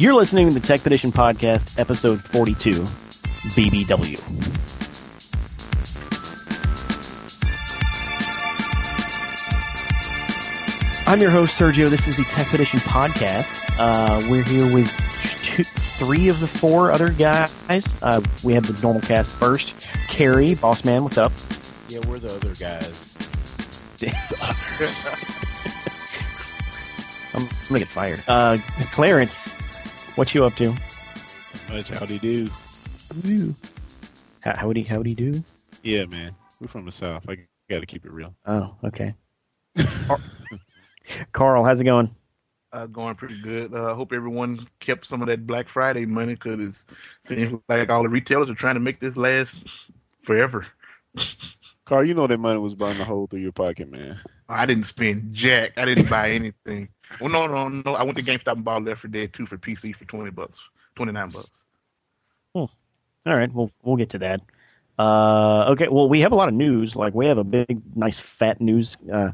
You're listening to the Tech Petition Podcast, episode 42, BBW. I'm your host, Sergio. This is the Tech Petition Podcast. Uh, we're here with two, three of the four other guys. Uh, we have the normal cast first. Carrie, Boss Man, what's up? Yeah, we're the other guys. The others. I'm gonna get fired. Uh, Clarence, what you up to? Much howdy do. How, howdy, howdy do? Yeah, man. We're from the south. I got to keep it real. Oh, okay. Carl, how's it going? uh, going pretty good. Uh, I hope everyone kept some of that Black Friday money because it seems like all the retailers are trying to make this last forever. Carl, you know that money was burning a hole through your pocket, man. I didn't spend jack. I didn't buy anything. Well, no, no, no. I went to GameStop and bought Left 4 Dead 2 for PC for twenty bucks, twenty nine bucks. All right, we'll we'll get to that. Uh, okay, well, we have a lot of news. Like, we have a big, nice, fat news uh,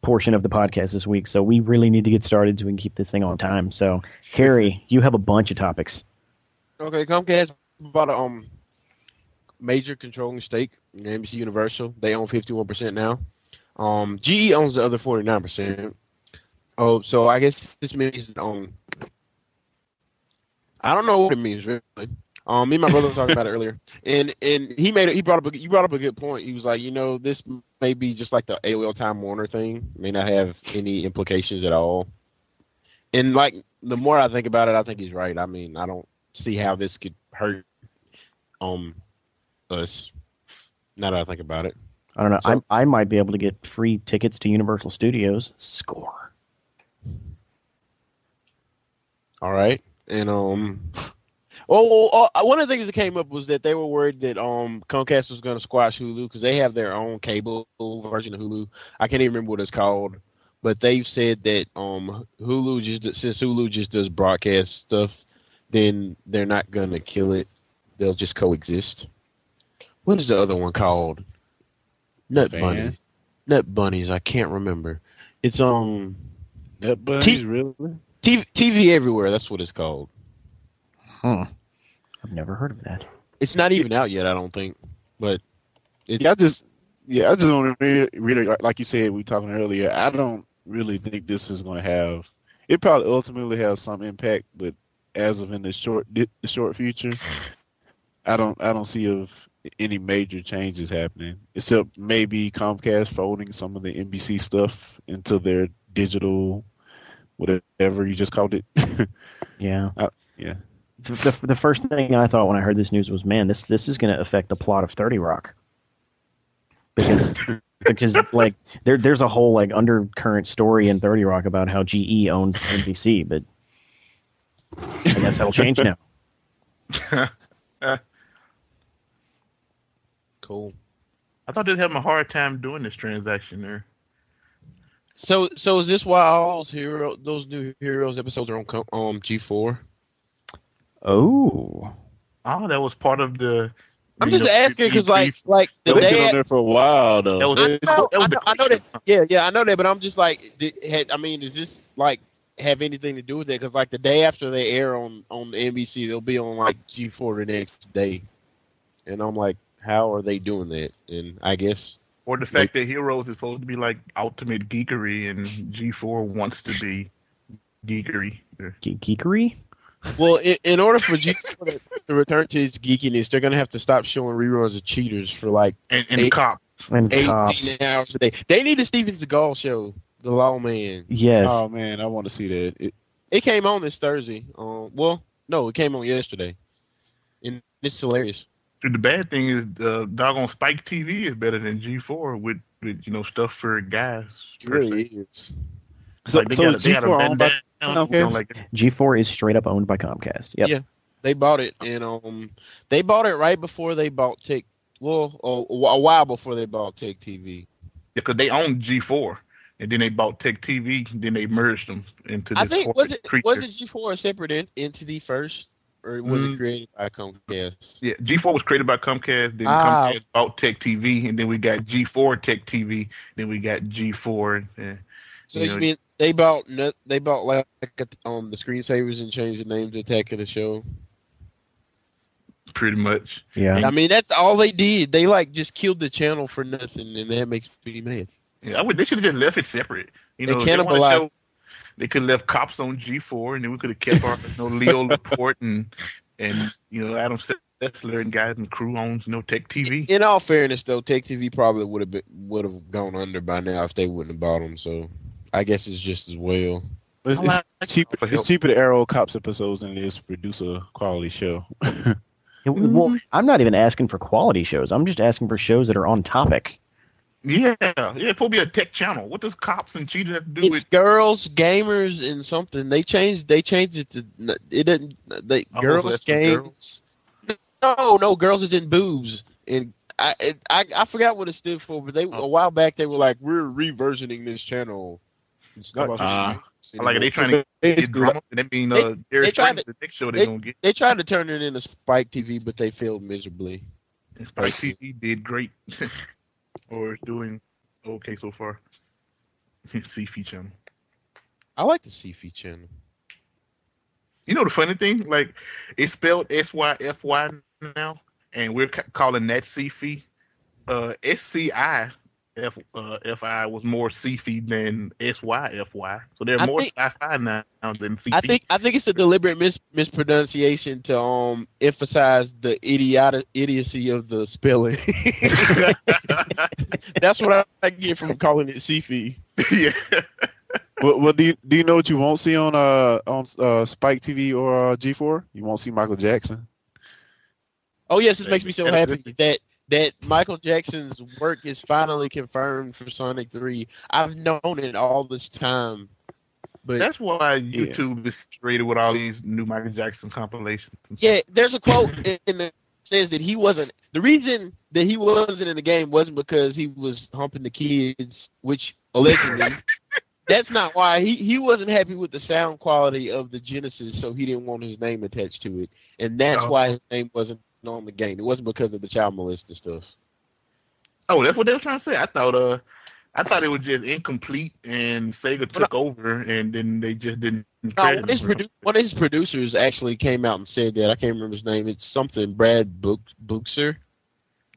portion of the podcast this week, so we really need to get started so we can keep this thing on time. So, Carrie, you have a bunch of topics. Okay, Comcast bought a um major controlling stake in NBC Universal. They own fifty one percent now. Um, GE owns the other forty nine percent. Oh, so I guess this means um, I don't know what it means really. Um, me and my brother were talking about it earlier, and and he made it. He brought up a, you brought up a good point. He was like, you know, this may be just like the AOL Time Warner thing. May not have any implications at all. And like the more I think about it, I think he's right. I mean, I don't see how this could hurt um us. Now that I think about it. I don't know. So- I I might be able to get free tickets to Universal Studios. Score. All right, and um, oh, oh, oh, one of the things that came up was that they were worried that um Comcast was going to squash Hulu because they have their own cable version of Hulu. I can't even remember what it's called, but they've said that um Hulu just since Hulu just does broadcast stuff, then they're not going to kill it. They'll just coexist. What is the other one called? Nut Fan? bunnies. Nut bunnies. I can't remember. It's um Nut bunnies, T- really? TV, TV everywhere. That's what it's called. Hmm. I've never heard of that. It's not even out yet, I don't think. But it's Yeah, I just, yeah, I just want to really, really, like- like you said, we were talking earlier. I don't really think this is going to have. It probably ultimately have some impact, but as of in the short, the short future, I don't, I don't see of any major changes happening, except maybe Comcast folding some of the NBC stuff into their digital, whatever you just called it. Yeah. Uh, yeah. The, the the first thing I thought when I heard this news was, man, this this is going to affect the plot of Thirty Rock. Because because like there there's a whole like undercurrent story in Thirty Rock about how GE owns NBC, but I guess that'll change now. cool. I thought they'd have a hard time doing this transaction there. So so is this why all those hero those new heroes episodes are on um G four? Oh, Oh, that was part of the. I'm just know, asking because like like the They've been day on there for a while though. Was- I know, that was I know, I know that. Yeah, yeah, I know that, but I'm just like, did, had, I mean, does this like have anything to do with it? Because like the day after they air on on NBC, they'll be on like G4 the next day, and I'm like, how are they doing that? And I guess Or the fact that Heroes is supposed to be like ultimate geekery and G4 wants to be geekery. Ge- geekery. Well, in, in order for G4 to, to return to its geekiness, they're gonna have to stop showing reruns of Cheaters for like And, and Eight- cops. And 18 cops. hours a day. They need a Steven Seagal show, The Lawman. Yes. Oh man, I want to see that. It, It came on this Thursday. Um, well, no, it came on yesterday, and it's hilarious. The bad thing is, the uh, doggone Spike TV is better than G4 with, with you know stuff for guys. It really se. is. so, Like, so got a- is they got a G4 owned by bandana, you know, Comcast? like G4 is straight up owned by Comcast. Yep. Yeah. They bought it, and um, they bought it right before they bought Tech. Well, a, a while before they bought Tech TV. Yeah, because they own G4, and then they bought Tech TV, and then they merged them into this I think was it creature. was it G4 a separate en- entity first, or it was Mm. it created by Comcast? Yeah, G4 was created by Comcast. Then Ah. Comcast bought Tech TV, and then we got G4 Tech TV. Then we got G4, and, So You you, mean they bought no- they bought like um the screensavers and changed the name to Attack of the Show? Pretty much. Yeah. I mean that's all they did. They like just killed the channel for nothing, and that makes me mad. Yeah, I would. They should have just left it separate. You They know, they cannibalized- show- They could have left cops on G4, and then we could have kept our you know, Leo Laporte and and you know Adam Sessler and guys and crew on you know Tech TV. In all fairness, though, Tech TV probably would have would have gone under by now if they wouldn't have bought them. So I guess it's just as well. But it's, like it's cheaper. for It's cheaper to air old cops episodes than it is to produce a quality show. Well, mm-hmm. I'm not even asking for quality shows. I'm just asking for shows that are on topic. Yeah, yeah, it's supposed to be a tech channel. What does cops and cheaters have to do It's with? girls, gamers, and something. They changed. They changed it to. It didn't. They Oh, girls that's for games. No, no, girls is in boobs, and I, it, I, I forgot what it stood for. But they Oh. a while back they were like, we're reversioning this channel. It's not about Ah. boobs Like, are they anymore. trying to get Basically, drama? And mean They- uh, Jerry they tried Springer, the next show they- they're gonna get. They tried to turn it into Spike TV, but they failed miserably. And Spike TV did great, or doing okay so far. CFE channel. I like the CFE channel. You know the funny thing? Like it's spelled S Y F Y now, and we're ca- calling that CFE. Uh, S C I F uh, F I was more CFE than S Y F Y. So they're I more think- sci-fi now than CFE. I think I think it's a deliberate mis- mispronunciation to um emphasize the idiot idiocy of the spelling. That's what I, I get from calling it CFE. yeah. well, well, do you do you know what you won't see on uh on uh, Spike TV or uh, G4? You won't see Michael Jackson. Oh yes, this makes me so happy that that Michael Jackson's work is finally confirmed for Sonic Three. I've known it all this time, but That's why YouTube is rated with all these new Michael Jackson compilations. Yeah, there's a quote in the says that he wasn't the reason that he wasn't in the game wasn't because he was humping the kids, which allegedly that's not why he he wasn't happy with the sound quality of the Genesis, so he didn't want his name attached to it, and that's Oh. why his name wasn't on the game. It wasn't because of the child molesting stuff. Oh, that's what they were trying to say. I thought uh I thought it was just incomplete and Sega took over and then they just didn't No, credit one of, his produ- one of his producers actually came out and said that. I can't remember his name. It's something Brad Book Buxer.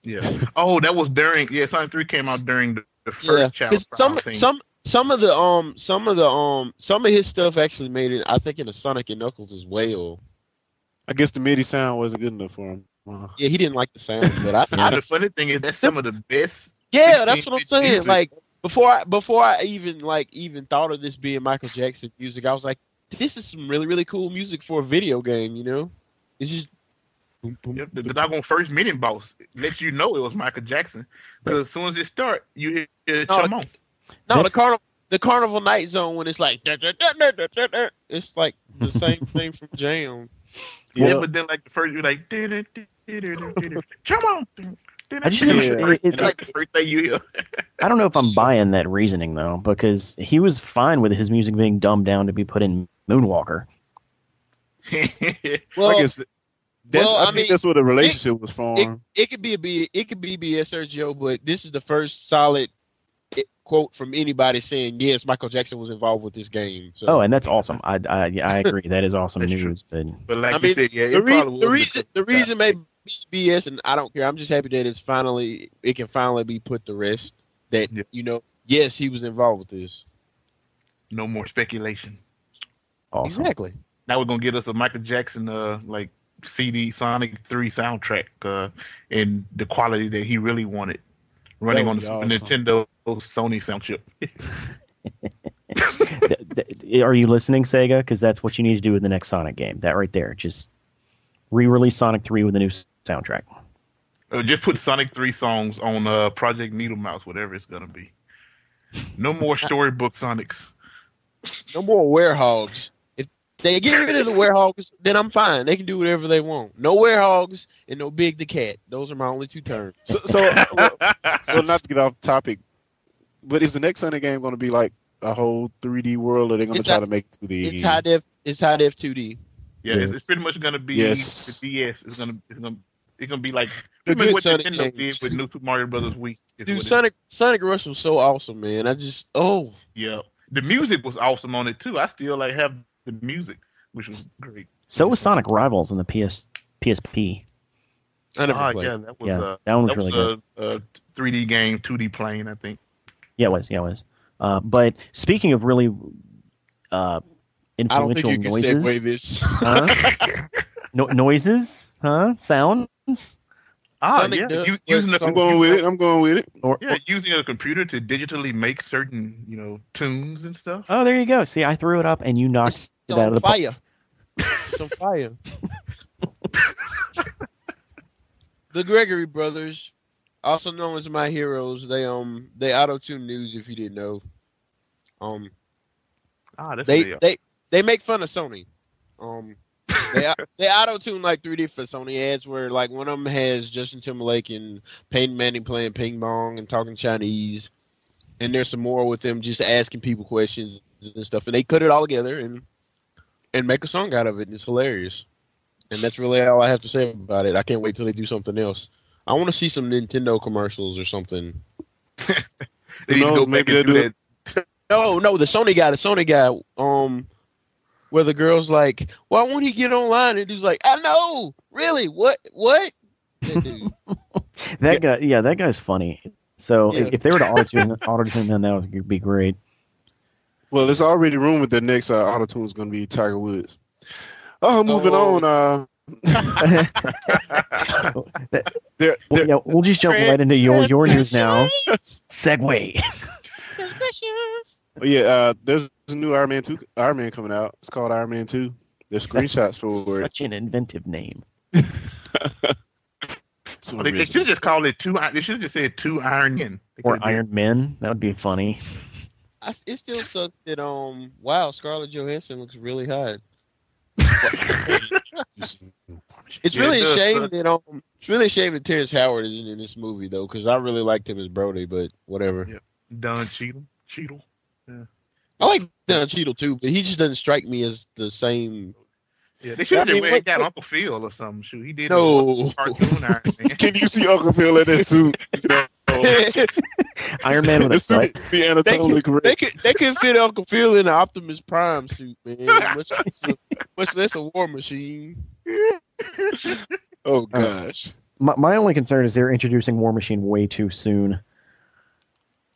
Yeah. Oh, that was during yeah, Sonic Three came out during the, the first Yeah, child. some thing. some some of the um some of the um some of his stuff actually made it. I think in the Sonic and Knuckles as well. I guess the MIDI sound wasn't good enough for him. Yeah, he didn't like the sound, but I, Yeah, I the funny thing is that's some of the best. yeah, that's what I'm saying. music. Like before I before I even like even thought of this being Michael Jackson music, I was like, this is some really really cool music for a video game. You know, it's just. boom, boom, Yep, the, boom. the doggone first minute boss lets you know it was Michael Jackson because as soon as it start, you hear No, Chum on. No, the carnival the carnival night zone when it's like da, da, da, da, da, da, da, it's like the same thing from Jam. Yeah, Well- but then like the first, you're like, Chum on. I just never- Yeah. it- It's it- like the first thing you hear. I don't know if I'm buying that reasoning though, because he was fine with his music being dumbed down to be put in Moonwalker. Well, I guess that's, well, I, I think mean, that's what the relationship was formed. it could be a B, it could be BS Sergio, but this is the first solid eh, quote from anybody saying yes, Michael Jackson was involved with this game. So Oh, and that's awesome. I I, yeah, I agree. That is awesome news. But But like I you mean, said, yeah, the, it the reason the reason may be BS, and I don't care. I'm just happy that it's finally it can finally be put to rest. That Yeah. you know, yes, he was involved with this. no more speculation. awesome. Exactly. Now we're gonna get us a Michael Jackson uh like CD Sonic Three soundtrack uh and the quality that he really wanted, running on the awesome. Nintendo Sony sound chip. Th- th- Are you listening, Sega? Because that's what you need to do with the next Sonic game. That right there. Just re-release Sonic 3 with a new s- soundtrack. Uh, just put Sonic Three songs on uh Project Needle Mouse, whatever it's gonna be. No more storybook Sonics. No more werehogs. If they get rid of the werehogs, then I'm fine. They can do whatever they want. No werehogs and no Big the Cat. Those are my only two terms. So, so, well, so not to get off topic, but is the next Sonic game going to be like a whole 3D world, or are they going to It's try a- to make it 2D? It's again? high def. It's high def 2D. Yeah, it's, it's pretty much gonna be Yes. the DS. It's gonna it's gonna it's gonna be like The pretty much good what Sonic Nintendo games. did with New Super Mario Brothers Wii. is Dude, what it- Sonic Sonic Rush was so awesome, man. I just oh Yeah. the music was awesome on it too. I still like have the music, which was great. So was Sonic Rivals on the PS PSP. I never Ah, played. yeah, that was Yeah, uh, that one was that really was good. a, a 3D game, 2D plane, I think. Yeah, it was. Yeah, it was. Uh, but speaking of really uh, I don't think influential you can noises, segue this. huh? no, noises, huh? Sounds, Ah, Sonic yeah, does u- what using a I'm going with it. I'm going with it. or, Yeah, using a computer to digitally make certain, you know, tunes and stuff. oh, there you go. See, I threw it up and you knocked It's it out of the fire. It's on fire. the Gregory brothers, also known as my heroes, they um they auto tune news if you didn't know. Um Ah, that's they they they make fun of Sony. Um they they auto tune like 3D for Sony ads where like one of them has Justin Timberlake and Peyton Manning playing ping pong and talking Chinese, and there's some more with them just asking people questions and stuff, and they cut it all together and and make a song out of it. And it's hilarious, and that's really all I have to say about it. I can't wait till they do something else. I want to see some Nintendo commercials or something. They need knows, go maybe they'll do it. that. No, no, the Sony guy, the Sony guy, um, where the girl's like, "Why won't he get online?" And he's like, "I know, really, what, what?" That dude. That guy, yeah, that guy's funny. So Yeah. if, if they were to auto tune, auto tune, then that would be great. Well, it's already rumored that next uh, auto tune is going to be Tiger Woods. Oh, moving Oh. on. Uh, Well, there, there, yeah, we'll just jump right into your your news now. Segway. Oh, yeah, uh, there's a new Iron Man two Iron Man coming out. It's called Iron Man two. There's screenshots for it. Such an inventive name. Some Oh, they, they should just call it two. They should just said two Iron Men. They Or could've did- Iron Men. That would be funny. I, it still sucks that um, wow, Scarlett Johansson looks really hot. It's Yeah, really it a shame suck. that um, it's really a shame that Terrence Howard isn't in this movie though, because I really liked him as Rhodey, but whatever. Yeah. Don Cheadle. Cheadle. I like Don Cheadle too, but he just doesn't strike me as the same. Yeah, they should have I mean, just went got Uncle Phil or something. Shoot, he did No. cartoon Can you see Uncle Phil in that suit? You Iron Man with the a suit butt. be anatomically they correct. could they could fit Uncle Phil in the Optimus Prime suit, man. Much less a, much less a War Machine. Oh gosh. My, my only concern is they're introducing War Machine way too soon.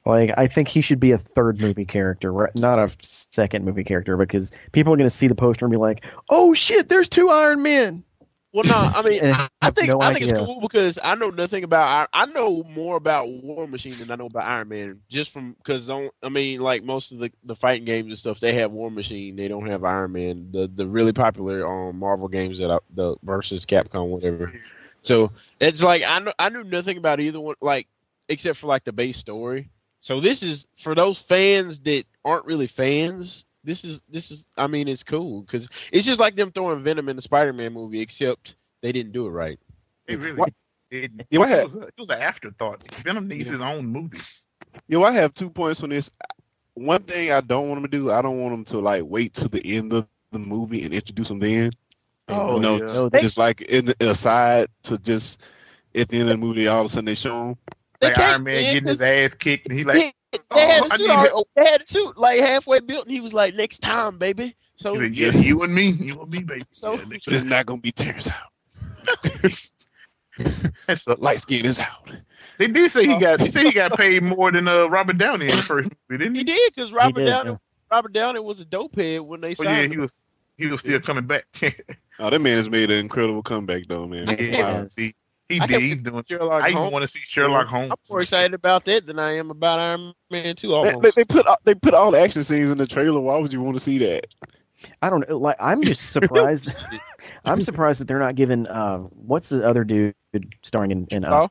Like, I think he should be a third movie character, not a second movie character, because people are going to see the poster and be like, "Oh shit, there's two Iron Men." Well, no, I mean, I, I think no I think it's cool because I know nothing about. I, I know more about War Machine than I know about Iron Man, just from because I mean, like most of the the fighting games and stuff, they have War Machine, they don't have Iron Man. The the really popular um Marvel games that I, the versus Capcom whatever. So it's like I know I knew nothing about either one, like except for like the base story. So this is for those fans that aren't really fans. This is this is I mean it's cool because it's just like them throwing Venom in the Spider-Man movie, except they didn't do it right. It really What? it, Yeah, what it, was a, it was an afterthought. Venom needs Yeah. his own movie. Yo, I have two points on this. One thing I don't want them to do, I don't want them to like wait to the end of the movie and introduce them then. Oh, you know, yeah. just, just like in the aside to just at the end of the movie, all of a sudden they show them. They Like Iron Man getting his ass kicked, and he like, they, they had "Oh, the I suit need they had the suit like halfway built, and he was like, "Next time, baby." So he like, yeah, you and me, you and me, baby. So- yeah, next it's not gonna be Terrence out. That's a- Light skin is out. they did say he got. They said he got paid more than uh, Robert Downey in the first movie, didn't he he? did because Robert did, Downey, yeah. Robert Downey was a dopehead when they Oh signed yeah, him. he was. He was still coming back. Oh, that man has made an incredible comeback though, man. yeah, Wow. he, he I did. He's doing. Sherlock I even Holmes. want to see Sherlock Holmes. I'm more excited about that than I am about Iron Man 2 They, almost. they, they put all- they put all the action scenes in the trailer. Why would you want to see that? I don't know. Like, I'm just surprised. I'm surprised that they're not giving. Uh, what's the other dude starring in? in uh, Law?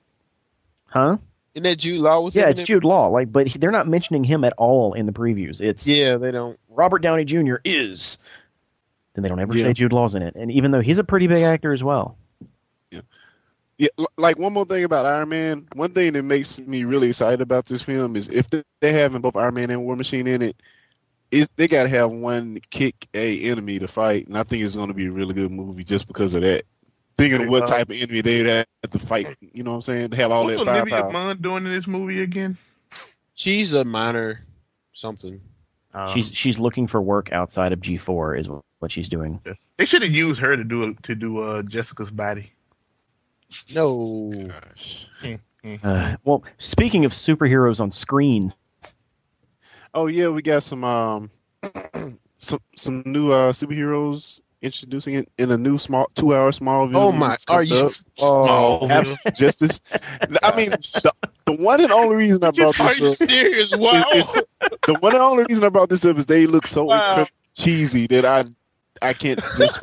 huh? Isn't that Jude Law was Yeah, in it's it? Jude Law. Like, but he, they're not mentioning him at all in the previews. It's Yeah, they don't. Robert Downey Jr. is. Then they don't ever Yeah. say Jude Law's in it, and even though he's a pretty big actor as well. Yeah, l- like one more thing about Iron Man. One thing that makes me really excited about this film is if they- they're having both Iron Man and War Machine in it, is they got to have one kick a enemy to fight, and I think it's going to be a really good movie just because of that. Thinking of what Uh, type of enemy they'd have to fight, you know what I'm saying? To have all What's that Olivia firepower. Munn doing in this movie again? She's a minor something. Uh, she's she's looking for work outside of G4 is what she's doing. they should have used her to do to do uh, Jessica's body. No. Gosh. Uh, well, speaking of superheroes on screen, Oh yeah, we got some um some some new uh superheroes introducing it in a new small two hour small video. Oh my! Are you? Small. Oh, Absolute justice? I mean, the, the one and only reason I brought this up. are you serious? Wow. is- the one and only reason I brought this up is they look so Wow. cheesy that I I can't just.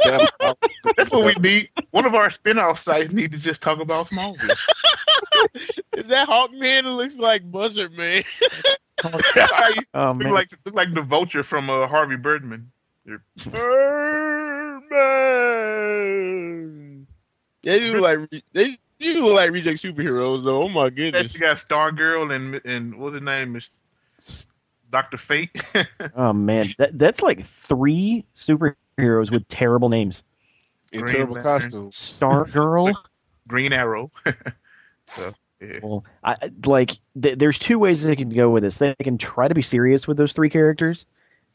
That's what we need. One of our spin-off sites need to just talk about Smallville. Is that Hawkman? It looks like Buzzard Man. I oh look like look like the vulture from uh, Harvey Birdman. Birdman. They do look like re- they do look like reject superheroes though. Oh my goodness. you got Stargirl and and what's his name is Doctor Fate. oh man, that that's like three superheroes with terrible names: in Green terrible Lantern. costumes. Stargirl. Green Arrow. so yeah. Well, I I- like th- there's two ways they can go with this. They can try to be serious with those three characters,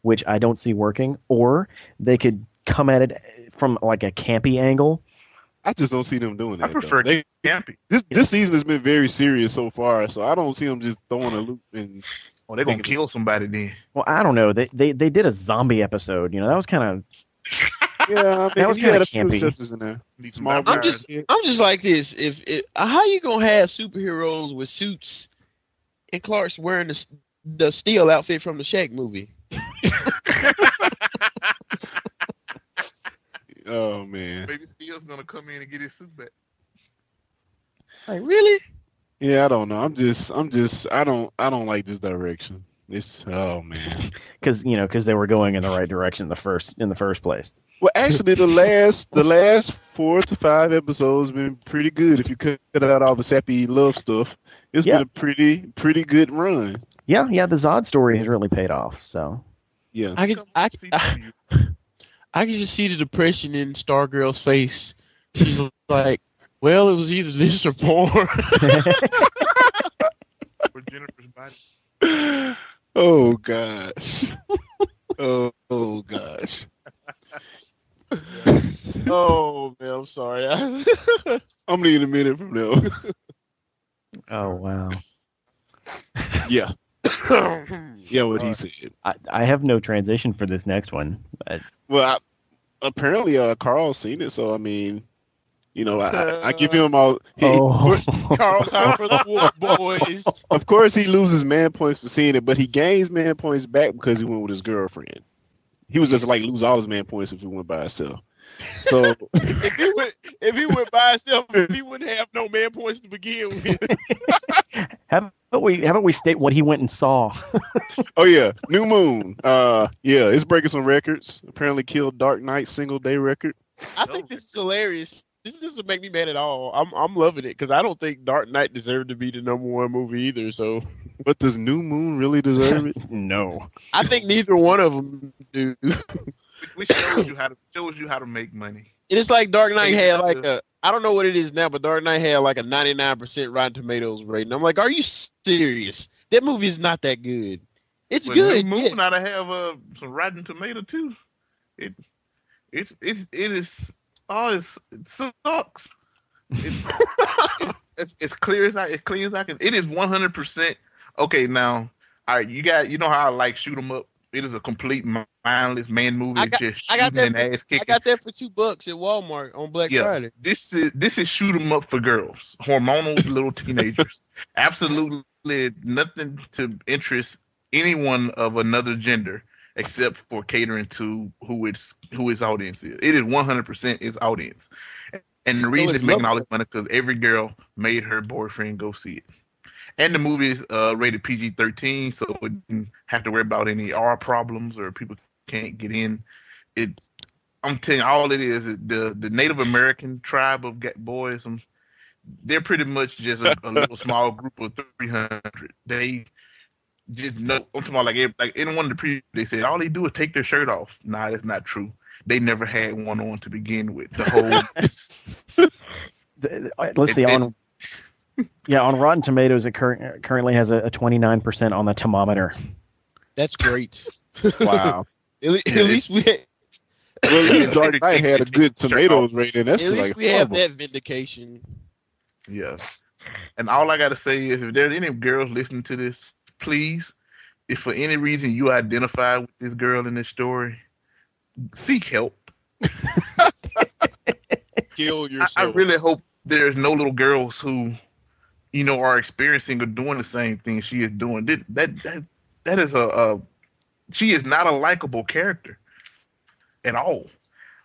which I don't see working, or they could come at it from like a campy angle. I just don't see them doing that. I prefer though. They, Campy. this this season has been very serious so far, so I don't see them just throwing a loop and Oh, they're gonna kill somebody then. Well, I don't know. They they they did a zombie episode. You know, that was kind of yeah, I mean, That was you had kinda a few campy. exceptions in there. Need some Small I'm vampires. just I'm just like this. If, if how you gonna have superheroes with suits and Clark's wearing the the steel outfit from the Shaq movie? Oh man, Maybe Steel's gonna come in and get his suit back. Like really? yeah, I don't know. I'm just, I'm just, I don't, I don't like this direction. It's oh man. because you know because they were going in the right direction in the first in the first place. Well, actually, the last, the last four to five episodes been pretty good. If you cut out all the sappy love stuff, it's Yeah. been a pretty, pretty good run. Yeah, yeah. The Zod story has really paid off. So Yeah. I could I, See I. I can just see the depression in Stargirl's face. She's like, "Well, it was either this or porn." for Jennifer's body. Oh gosh. oh, oh gosh. oh man, I'm sorry. I'm needing a minute from now. oh wow. yeah. Yeah, what he said. I, I have no transition for this next one. Uh, Well, I, apparently, uh, Carl's seen it, so I mean, you know, I, I, I give him all. He, oh, Carl's out for the Wolf Boys. Of course, he loses man points for seeing it, but he gains man points back because he went with his girlfriend. He was just like lose all his man points if he went by himself. So, if he went, if he went by himself, he wouldn't have no man points to begin with. how about we haven't we state what he went and saw? oh yeah, New Moon. Uh, yeah, it's breaking some records. Apparently, killed Dark Knight single day record. I think this is hilarious. This doesn't make me mad at all. I'm I'm loving it because I don't think Dark Knight deserved to be the number one movie either. So But does New Moon really deserve it? no. I think neither one of them do. Which shows you how to shows you how to make money. It's like Dark Knight had like a I don't know what it is now, but Dark Knight had like a 99% Rotten Tomatoes rating. I'm like, are you serious? That movie is not that good. It's But good. New Moon yes. ought to have uh, some Rotten Tomato too. It it's it's it is oh it's, it sucks. It, it's it's clear as I it's clear as I can. It is one hundred percent okay. Now, all right, you got you know how I like shoot 'em up. It is a complete mindless man movie. I got- just I got that and ass I got that for two bucks at Walmart on Black Yeah. Friday. this is this is shoot 'em up for girls, hormonal little teenagers. Absolutely nothing to interest anyone of another gender except for catering to who its who its audience is. It is one hundred percent its audience, and the reason it's it's making all this money because every girl made her boyfriend go see it. And the movie is uh, rated PG thirteen, so it didn't have to worry about any R problems or people can't get in. It I'm telling you, all it is, is the the Native American tribe of boys. Um, they're pretty much just a, a little small group of 300. They just know. I'm talking about like every- like in one of the pre, they said all they do is take their shirt off. Nah, that's not true. They never had one on to begin with. The whole The- uh, Let's see on. Yeah, on Rotten Tomatoes, it cur- currently has a, a 29% on the thermometer. That's great. Wow. At, le- Yeah, at least we had, Well, at least Dark Knight had a good tomatoes rating. at That's least like we have that vindication. Yes. And all I got to say is if there's any girls listening to this, please, if for any reason you identify with this girl in this story, seek help. Kill I, yourself. I really hope there's no little girls who, you know, are experiencing or doing the same thing she is doing. That that that, that is a, a she is not a likable character at all.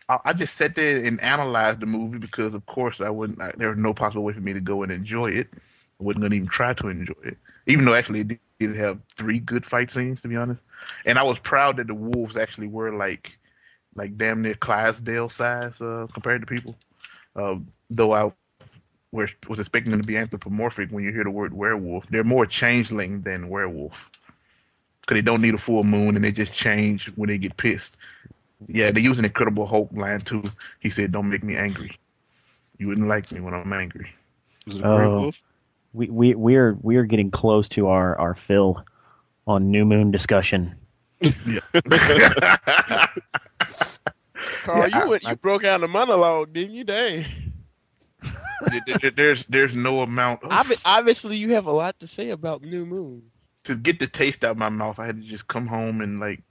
I, I just sat there and analyzed the movie because, of course, I wouldn't. I, there was no possible way for me to go and enjoy it. I wasn't gonna even try to enjoy it, even though actually it did, did have three good fight scenes, to be honest. And I was proud that the wolves actually were like, like damn near Clydesdale size uh, compared to people. Uh, though I were, was expecting them to be anthropomorphic when you hear the word werewolf. They're more changeling than werewolf because they don't need a full moon and they just change when they get pissed. Yeah, they use an Incredible Hulk line too. He said, "Don't make me angry. You wouldn't like me when I'm angry." Was it a great Oh. wolf? We we we're we're getting close to our our fill on New Moon discussion. Carl, Yeah, you went, I- you broke out the monologue, didn't you? Dang. There- there- there's there's no amount of, Obviously, you have a lot to say about New Moon. to get the taste out of my mouth. I had to just come home and like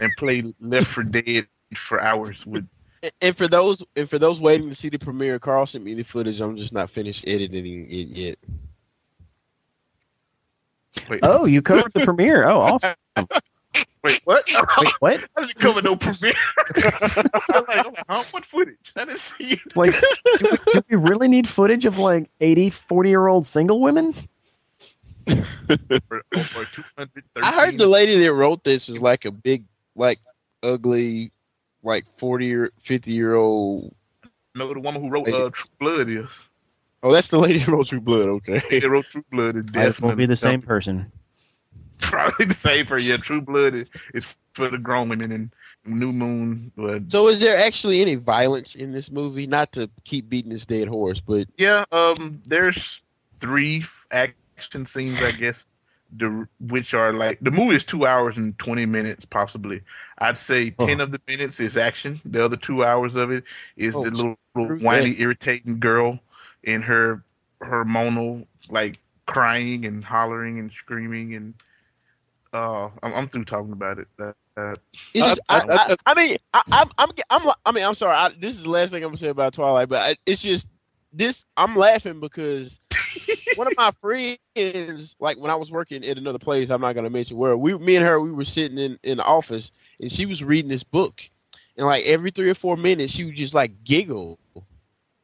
and play Left 4 Dead for hours with. And- And for those, and for those waiting to see the premiere, Carl sent me the footage. I'm just not finished editing it yet. Wait, Oh, you covered the premiere. Oh, awesome. wait, what? Wait, what? I didn't cover no premiere. I'm like, I'm like, huh? What footage? That is didn't see it. Like, do we, do we really need footage of like 80, 40 year old single women? For over 213. I heard the lady that wrote this is like a big, like ugly, like forty or fifty year old. No, the woman who wrote uh, True Blood is. Oh, that's the lady that wrote True Blood. Okay. They wrote True Blood is Might definitely as well be the same person. Probably the same for yeah. True Blood is, is for the grown women and New Moon. Uh, So, is there actually any violence in this movie? Not to keep beating this dead horse, but yeah, um, there's three action scenes, I guess, the, which are like the movie is two hours and twenty minutes, possibly. I'd say Oh. ten of the minutes is action. The other two hours of it is Oh, the little, little whiny, irritating girl in her hormonal, like crying and hollering and screaming and. Uh, I'm, I'm through talking about it. That, that it's I- just, I, I- I, I mean, I, I'm, I'm, I'm, I mean, I'm sorry. I, this is the last thing I'm gonna say about Twilight, but I, it's just this. I'm laughing because one of my friends, like when I was working at another place, I'm not gonna mention where. We, me and her, we were sitting in in the office, and she was reading this book, and like every three or four minutes, she would just like giggle,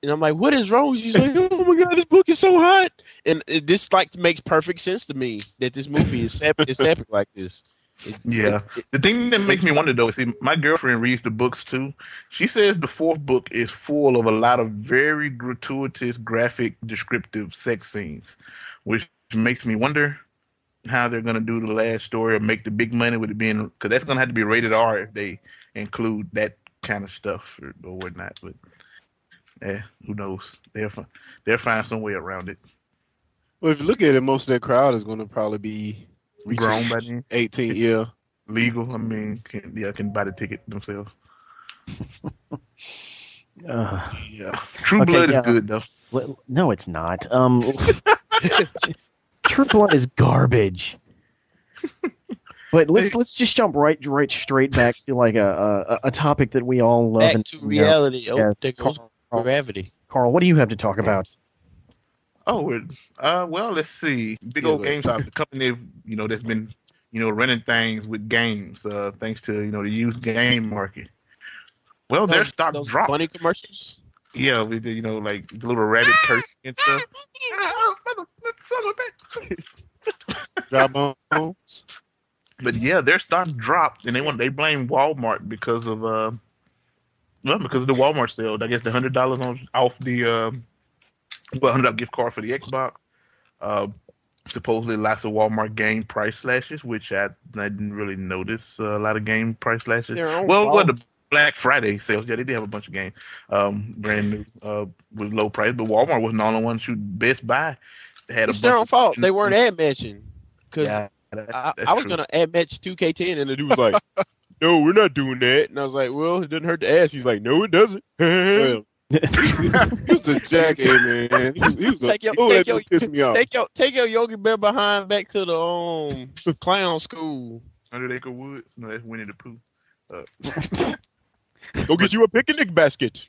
and I'm like, "What is wrong?" She's like, "Oh my god, this book is so hot," and it, this like makes perfect sense to me that this movie is epic, it's epic like this. Yeah. it- The thing that makes me wonder though, is see, my girlfriend reads the books too. She says the fourth book is full of a lot of very gratuitous, graphic, descriptive sex scenes, which makes me wonder how they're gonna do the last story or make the big money with it being because that's gonna have to be rated R if they include that kind of stuff or, or whatnot. But yeah, who knows? They'll fi- they'll find some way around it. Well, if you look at it, most of that crowd is going to probably be Grown by then, 18. Yeah. legal. I mean, can, yeah, can buy the ticket themselves. Uh, Yeah. True Okay, Blood yeah. is good though. li- no, it's not. Um, True Blood is garbage. But let's let's just jump right right straight back to like a a, a topic that we all love. Back and to know. reality. Oh, Yes, there goes Carl, gravity. Carl, what do you have to talk about? Oh, uh, well, let's see. Big old but- GameStop, the company you know that's been you know running things with games, uh, thanks to you know the used game market. Well, their stock those dropped. Funny commercials. Yeah, with the, you know like the little rabbit cursing and stuff. Dry bones. But yeah, their stock dropped, and they want they blame Walmart because of uh, well, because of the Walmart sale. I guess the hundred dollars on off the uh, well, hundred dollar gift card for the Xbox. Uh, supposedly lots of Walmart game price slashes, which I, I didn't really notice uh, a lot of game price slashes. Well, fault. well, the Black Friday sales, yeah, they did have a bunch of games, um, brand new, uh, with low price. But Walmart wasn't the only one shooting. Best Buy had a It's their own fault. They weren't ad matching because Yeah. that- I, I was true. gonna ad match 2K10, and the dude was like, "No, we're not doing that." And I was like, "Well, it doesn't hurt to ask." He's like, "No, it doesn't." Well, he was a jackhead, man. He was, he was a, Take your- oh, take that your- pissed me off. take your take your Yogi Bear behind back to the um clown school. Hundred Acre Woods. No, that's Winnie the Pooh. Go get you a picnic basket.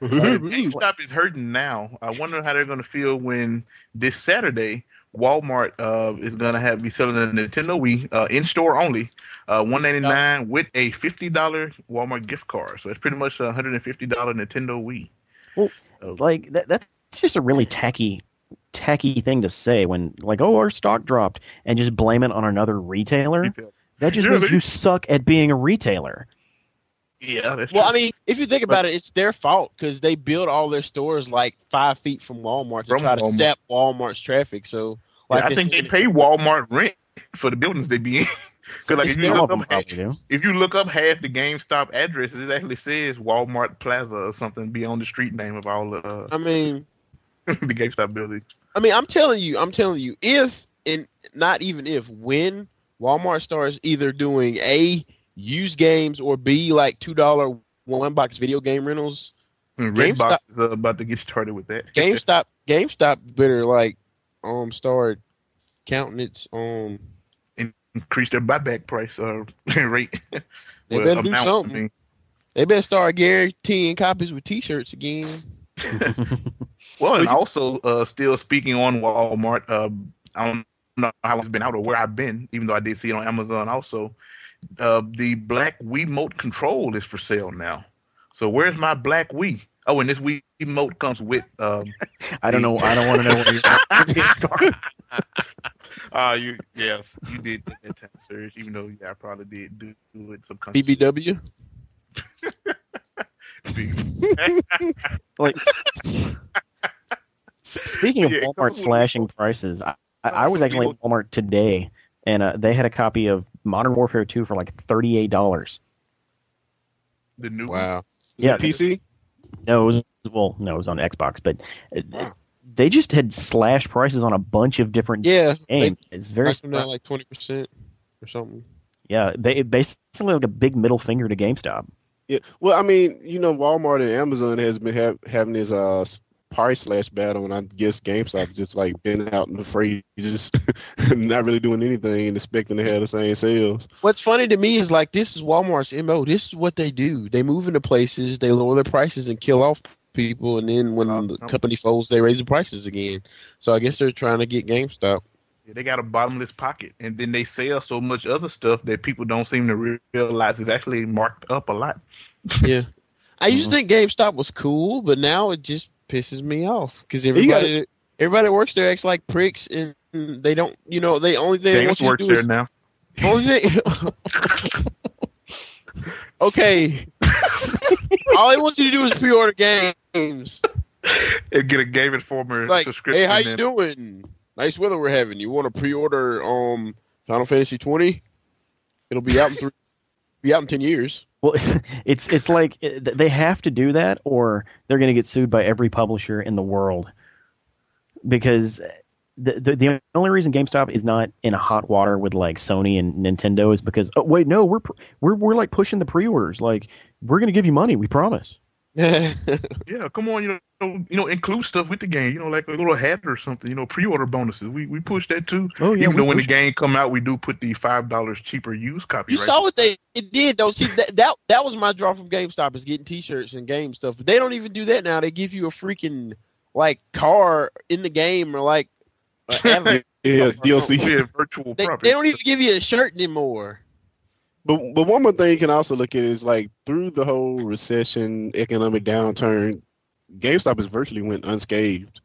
Uh, GameStop is hurting now. I wonder how they're going to feel when this Saturday Walmart uh, is going to have be selling a Nintendo Wii uh, in store only, uh, one ninety nine with a fifty dollar Walmart gift card. So it's pretty much a hundred and fifty dollar Nintendo Wii. Well like that, that's just a really tacky tacky thing to say when like oh our stock dropped and just blame it on another retailer that just Yeah, means they- you suck at being a retailer Yeah, that's Well, true. I mean, if you think about it, it's their fault because they build all their stores like five feet from Walmart to From try to Walmart. sap Walmart's traffic. So, Yeah, like I think they pay Walmart rent for the buildings they be in. Because like if you look up half, probably do if you look up half the GameStop addresses, it actually says Walmart Plaza or something beyond the street name of all the uh, I mean, the GameStop building. I mean, I'm telling you, I'm telling you, if and not even if when Walmart starts either doing a used games or b like two dollar one box video game rentals, And GameStop- Redbox is uh, about to get started with that. GameStop GameStop better like um start counting its um increase their buyback price uh, rate. They Well, better do amount, I something. mean. they better start guaranteeing copies with T-shirts again. Well, and also uh, still speaking on Walmart, uh, I don't know how long it's been out or where I've been, even though I did see it on Amazon. Also, uh, the Black Wiimote control is for sale now. So where's my Black Wii? Oh, and this Wii Wiimote comes with. Um, i don't know i don't want to know where you're uh, you yes, you did get that time search, even though yeah, I probably did do do it subconsciously. BBW. like speaking of Yeah, walmart slashing prices i, I, I was actually at walmart today and uh, they had a copy of modern warfare 2 for like $38 the new Wow. Is Yeah. it PC? No, it was, well, no, it was on Xbox, but uh, they just had slashed prices on a bunch of different Yeah. They. It's very priced them down like twenty percent or something. yeah, they it basically like a big middle finger to GameStop. Yeah. Well, I mean, you know, Walmart and Amazon has been have, having this uh price slash battle, and I guess GameStop just like been out in the fray, just not really doing anything and expecting to have the same sales. What's funny to me is like this is Walmart's mo. This is what they do. They move into places, they lower their prices and kill off people, and then when Uh, the company folds, they raise the prices again. So I guess they're trying to get GameStop. They got a bottomless pocket, and then they sell so much other stuff that people don't seem to realize is actually marked up a lot. Yeah. I used to think GameStop was cool, but now it just pisses me off because everybody everybody works there acts like pricks, and they don't. You know, they only thing they James to works there is now. Only thing. okay. All they want you to do is pre-order games. And get a Game Informer It's like, subscription. hey, how you and- doing? Nice weather we're having. You want to pre-order um Final Fantasy 20? It'll be out in three, be out in ten years. Well, it's it's like uh, they have to do that, or they're going to get sued by every publisher in the world. Because the, the the only reason GameStop is not in a hot water with like Sony and Nintendo is because oh wait no we're we're we're like pushing the pre-orders like we're going to give you money we promise. Yeah, come on, you know, you know, include stuff with the game. You know, like a little hat or something. You know, pre-order bonuses. We we push that too. Oh yeah, Even though when the game come out, we do put the five dollars cheaper used copy. you saw what they it did though. See that, that that was my draw from GameStop is getting T-shirts and game stuff. But they don't even do that now. They give you a freaking like car in the game or like. Avatar. Yeah, DLC. virtual they, they don't even give you a shirt anymore. But but one more thing you can also look at is like through the whole recession, economic downturn, GameStop has virtually went unscathed.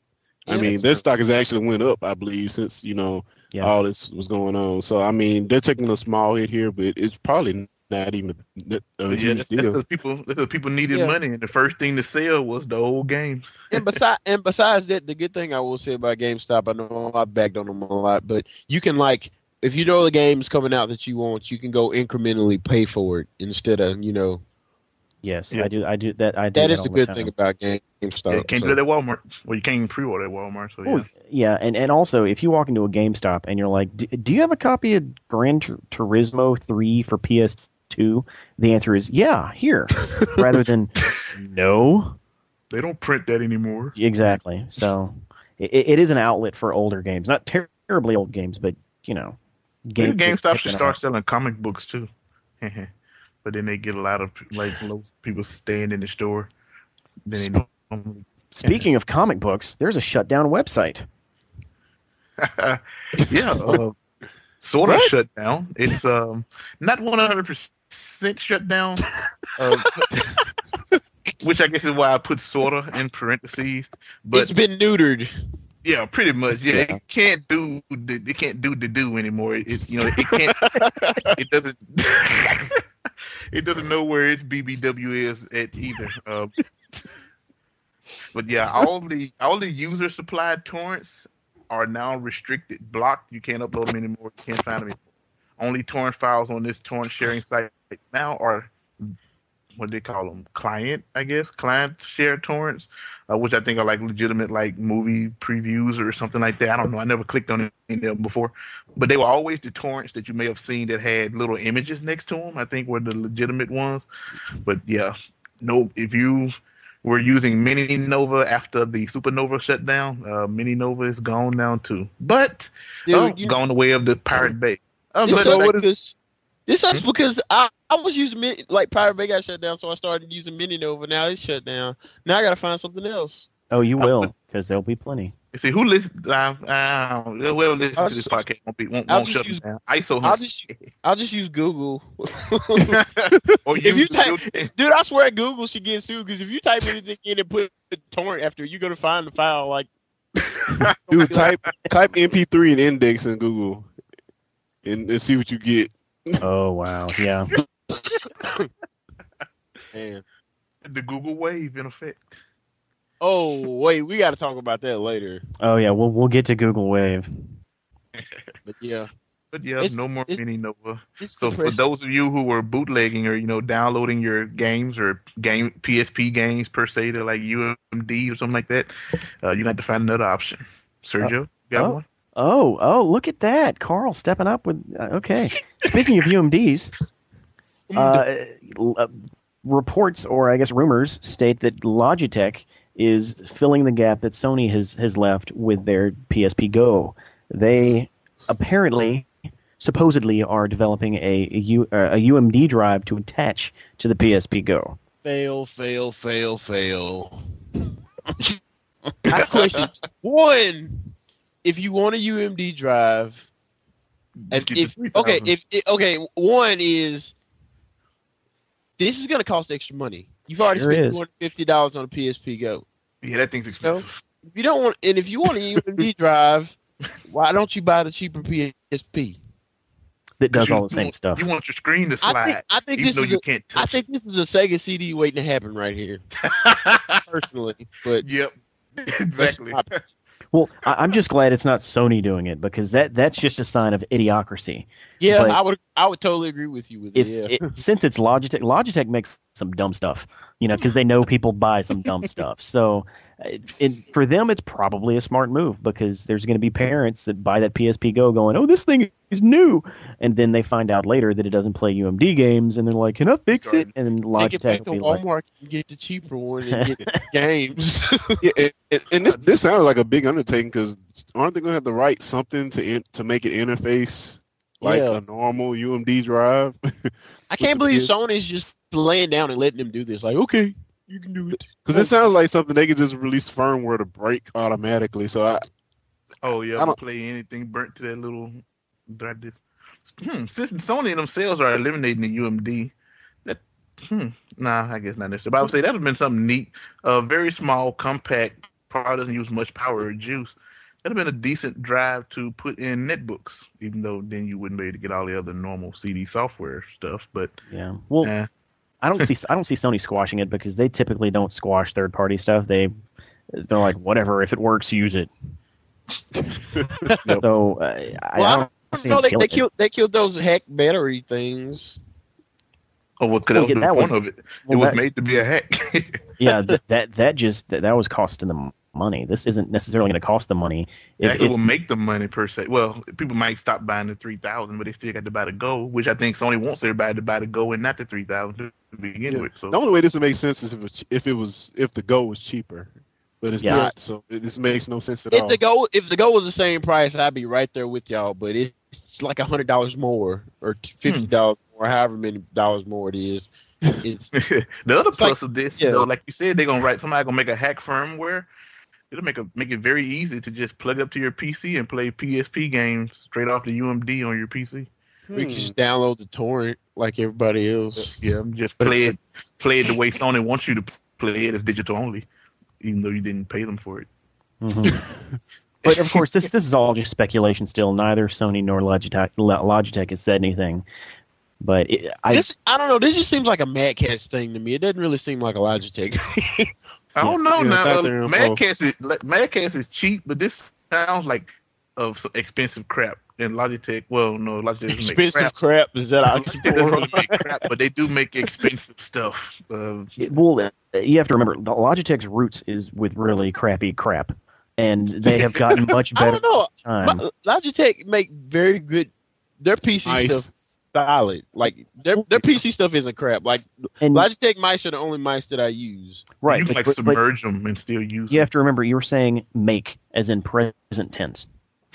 I mean, their true. stock has actually went up, I believe, since you know Yeah. all this was going on. So I mean, they're taking a small hit here, but it's probably not even a, a uh, yeah, huge that's, that's deal. because people that's 'cause people needed Yeah. money, and the first thing to sell was the old games. and besides, and besides that, the good thing I will say about GameStop, I know I bagged on them a lot, but you can like, if you know the game's coming out that you want, you can go incrementally pay for it instead of you know, Yes, Yeah. I do. I do that. I do That is all the the good time. thing about GameStop. Yeah, you can't so- do that at Walmart. Well, you can't even pre-order at Walmart. So oh, yeah. Oh, yeah, and, and also if you walk into a GameStop and you're like, "Do- "Do you have a copy of Gran Tur- Turismo 3 for to, the answer is yeah, here, rather than no. They don't print that anymore. Exactly. So it, it is an outlet for older games, not terribly old games, but you know, GameStop should start out. selling comic books too. but then they get a lot of like people staying in the store. Then they Speaking of comic books, there's a shutdown website. yeah, uh, sort of shut down. It's um, not 100% cent shutdown, uh, which I guess is why I put sorta in parentheses. But it's been neutered. Yeah, pretty much. Yeah, yeah. it can't do the it can't do the do anymore. It, it you know it can't. it doesn't. it doesn't know where its BBW is at either. Uh, but yeah, all the all the user supplied torrents are now restricted, blocked. You can't upload them anymore. You can't find them anymore. Only torrent files on this torrent sharing site now are what do they call them? Client, I guess, client share torrents, uh, which I think are like legitimate like movie previews or something like that. I don't know. I never clicked on any of them before, but they were always the torrents that you may have seen that had little images next to them. I think were the legitimate ones. But yeah, no, if you were using Mininova after the Supernova shutdown uh, Mininova is gone now too. But Dude, oh, you gone the way of the Pirate Bay. This but sucks like- because this sucks because I, I was using Min- like Pirate Bay got shut down, so I started using Mininova. Now it's shut down. Now I gotta find something else. Oh, you will, because there'll be plenty. See who listens? Uh, uh, whoever listens I'll to this just- podcast won't be won't, I'll won't shut use- down. ISO, I'll just I'll just use Google. or if you use type- Dude, I swear Google should get sued because if you type anything in and put the torrent after, you're gonna find the file like Dude, type type MP3 and index in Google, and, and see what you get. Oh wow, yeah. man. the Google Wave in effect. Oh wait, we got to talk about that later. Oh yeah, we'll we'll get to Google Wave. But yeah, But yeah, It's- no more it's- Mininova. it's So for those of you who were bootlegging or you know downloading your games or game PSP games per se to like UMD or something like that, uh, you got to find another option. Sergio, you got oh. one? Oh, oh, look at that, Carl stepping up with. Uh, okay, speaking of UMDs, uh, uh, reports or I guess rumors state that Logitech is filling the gap that Sony has has left with their PSP Go. They apparently, supposedly, are developing a a, U, uh, a UMD drive to attach to the PSP Go. fail, fail, fail, fail. I have questions. One, if you want a UMD drive, if, if okay, if if- okay, one is this is going to cost extra money. You've already Sure spent is. two hundred fifty dollars on a PSP Go. yeah, that thing's expensive. If you don't want, and if you want a UMD drive, why don't you buy the cheaper PSP? That does all the same want- stuff. You want your screen to I slide, think I think even this is you a, can't I touch. think this is a Sega CD waiting to happen right here, personally. But Yep, exactly. Well, I, I'm just glad it's not Sony doing it because that that's just a sign of idiocracy. yeah, But- I would I would totally agree with you with if it. Yeah. it, since it's Logitech, Logitech makes some dumb stuff, you know, because they know people buy some dumb stuff. So, Uh, it, it, for them, it's probably a smart move because there's going to be parents that buy that PSP Go going, "Oh, this thing is new," and then they find out later that it doesn't play UMD games, and they're like, "Can I fix Sorry. it?" And then Take it back Logitech to will be like, Walmart and get the cheaper one and get games. Yeah, and, and, and this this sounds like a big undertaking because aren't they going to have to write something to in, to make it interface like Yeah. a normal UMD drive? I can't believe PS Sony's just laying down and letting them do this. Like, okay, you can do it. Because it sounds like something they could just release firmware to break automatically. So I, Oh yeah, I I don't- play anything burnt to that little. That this. Hmm. Since Sony themselves are eliminating the UMD, that hmm. Nah, I guess not necessarily. But I would say that would have been something neat. A very small, compact, probably doesn't use much power or juice. That'd have been a decent drive to put in netbooks, even though then you wouldn't be able to get all the other normal CD software stuff. But "Yeah." Well, eh. I don't see I don't see Sony squashing it because they typically don't squash third party stuff. They they're like, "Whatever, if it works, use it." So uh, I, I Well, don't. see So they, they it. killed they killed those hack battery things. Oh, well, 'cause that Well, was yeah, the that point was- of it. well, it was that- made to be a hack. yeah, that that just that, that was costing them money. This isn't necessarily going to cost them money. If, Actually, if- will make the money per se. Well, people might stop buying the three thousand, but they still got to buy the Go, which I think Sony wants everybody to buy the Go and not the three thousand to begin Yeah. with. So The only way this would make sense is if it, if it was if the Go was cheaper, but it's Yeah. not. So it, this makes no sense at If all. the go if the go was the same price, I'd be right there with y'all. But it's like a hundred dollars more or hmm. fifty dollars more, however many dollars more it is. It's the other It's like- plus of this, yeah. though, like you said, they're gonna write somebody gonna make a hack firmware. It'll make a make it very easy to just plug up to your PC and play PSP games straight off the UMD on your PC. we can Hmm. just download the torrent like everybody else. Yeah, just play it, play it the way Sony wants you to play it as digital only, even though you didn't pay them for it. Mhm. but of course, this this is all just speculation. Still, neither Sony nor Logitech Logitech has said anything. But it, I this I don't know. This just seems like a Mad Catz thing to me. It doesn't really seem like a Logitech. I don't know Yeah, now. back Uh, Mad Paul. Catz is like, Mad Catz is cheap, but this sounds like of some expensive crap. And Logitech, well, no, Logitech Expensive crap. crap. Is that how Logitech doesn't really make crap, but they do make expensive stuff. Uh, it- well, uh, you have to remember the Logitech's roots is with really crappy crap, and they have gotten much better. I better don't know. time. Logitech make very good. Their PC Nice. stuff solid. Like their their PC stuff isn't crap. Like and Logitech mice are the only mice that I use. right, you can but, like but- but submerge them and still use you have to remember you were saying make as in present tense.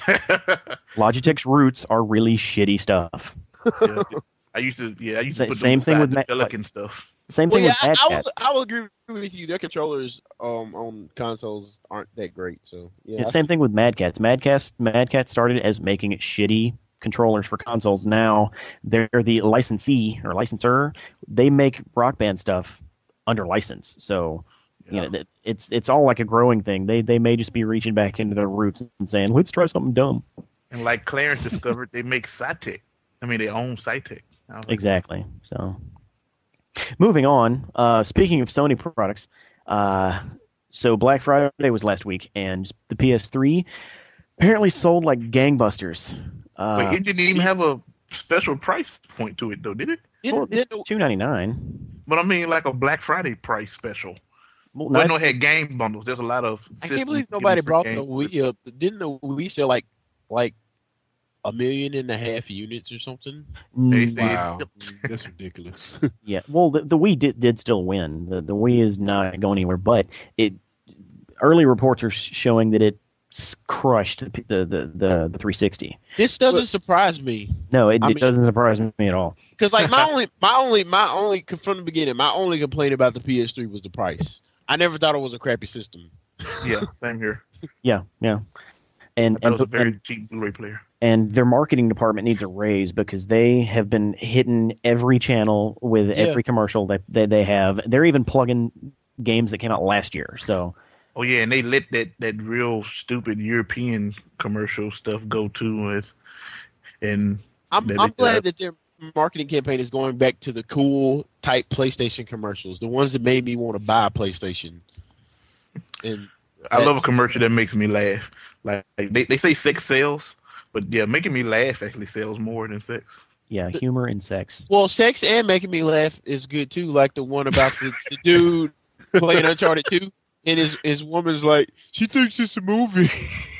them. Logitech's roots are really shitty stuff. yeah. I used to, yeah, I used Sa- to put same thing with the Mac- Pelican stuff. Same Well, thing yeah, with I, Mad I Cat. was I will agree with you. Their controllers um on consoles aren't that great. So yeah, Yeah, same thing with Mad Catz. Mad Catz, Mad Cat started as making it shitty controllers for consoles. Now they're the licensee or licensor. They make Rock Band stuff under license. So you know, it's it's all like a growing thing. They they may just be reaching back into their roots and saying, "Let's try something dumb." And like Clarence discovered, they make Saitek. I mean, they own Saitek. Exactly. So, moving on. Uh, speaking of Sony products, uh, so Black Friday was last week, and the PS3 apparently sold like gangbusters. Uh, But it didn't even have a special price point to it, though, did it? well, didn't, it's two ninety nine. But I mean, like a Black Friday price special. Well, Well, not- no, it had game bundles. There's a lot of. I can't believe nobody free brought the games. Wii up. Didn't the Wii sell like like a million and a half units or something? They Mm, said- Wow, that's ridiculous. yeah. Well, the, the Wii did, did still win. The the Wii is not going anywhere, but it early reports are showing that it s- crushed the the the, the, the 360. This doesn't surprise me No, it, it mean- doesn't surprise me at all. because like my only my only my only from the beginning my only complaint about the PS3 was the price. I never thought it was a crappy system. Yeah, same here. Yeah, yeah. And That and, was a very and cheap Blu-ray player. and their marketing department needs a raise because they have been hitting every channel with Yeah. every commercial that they, they have. They're even plugging games that came out last year. So Oh yeah, and they let that that real stupid European commercial stuff go too. With, and I'm I'm they- glad that their marketing campaign is going back to the cool type PlayStation commercials, the ones that made me want to buy a PlayStation. And I love a commercial that makes me laugh. Like they, they say sex sells, but yeah, making me laugh actually sells more than sex. yeah, humor and sex. well, sex and making me laugh is good too. Like the one about the, the dude playing Uncharted 2, and his his woman's like, she thinks it's a movie.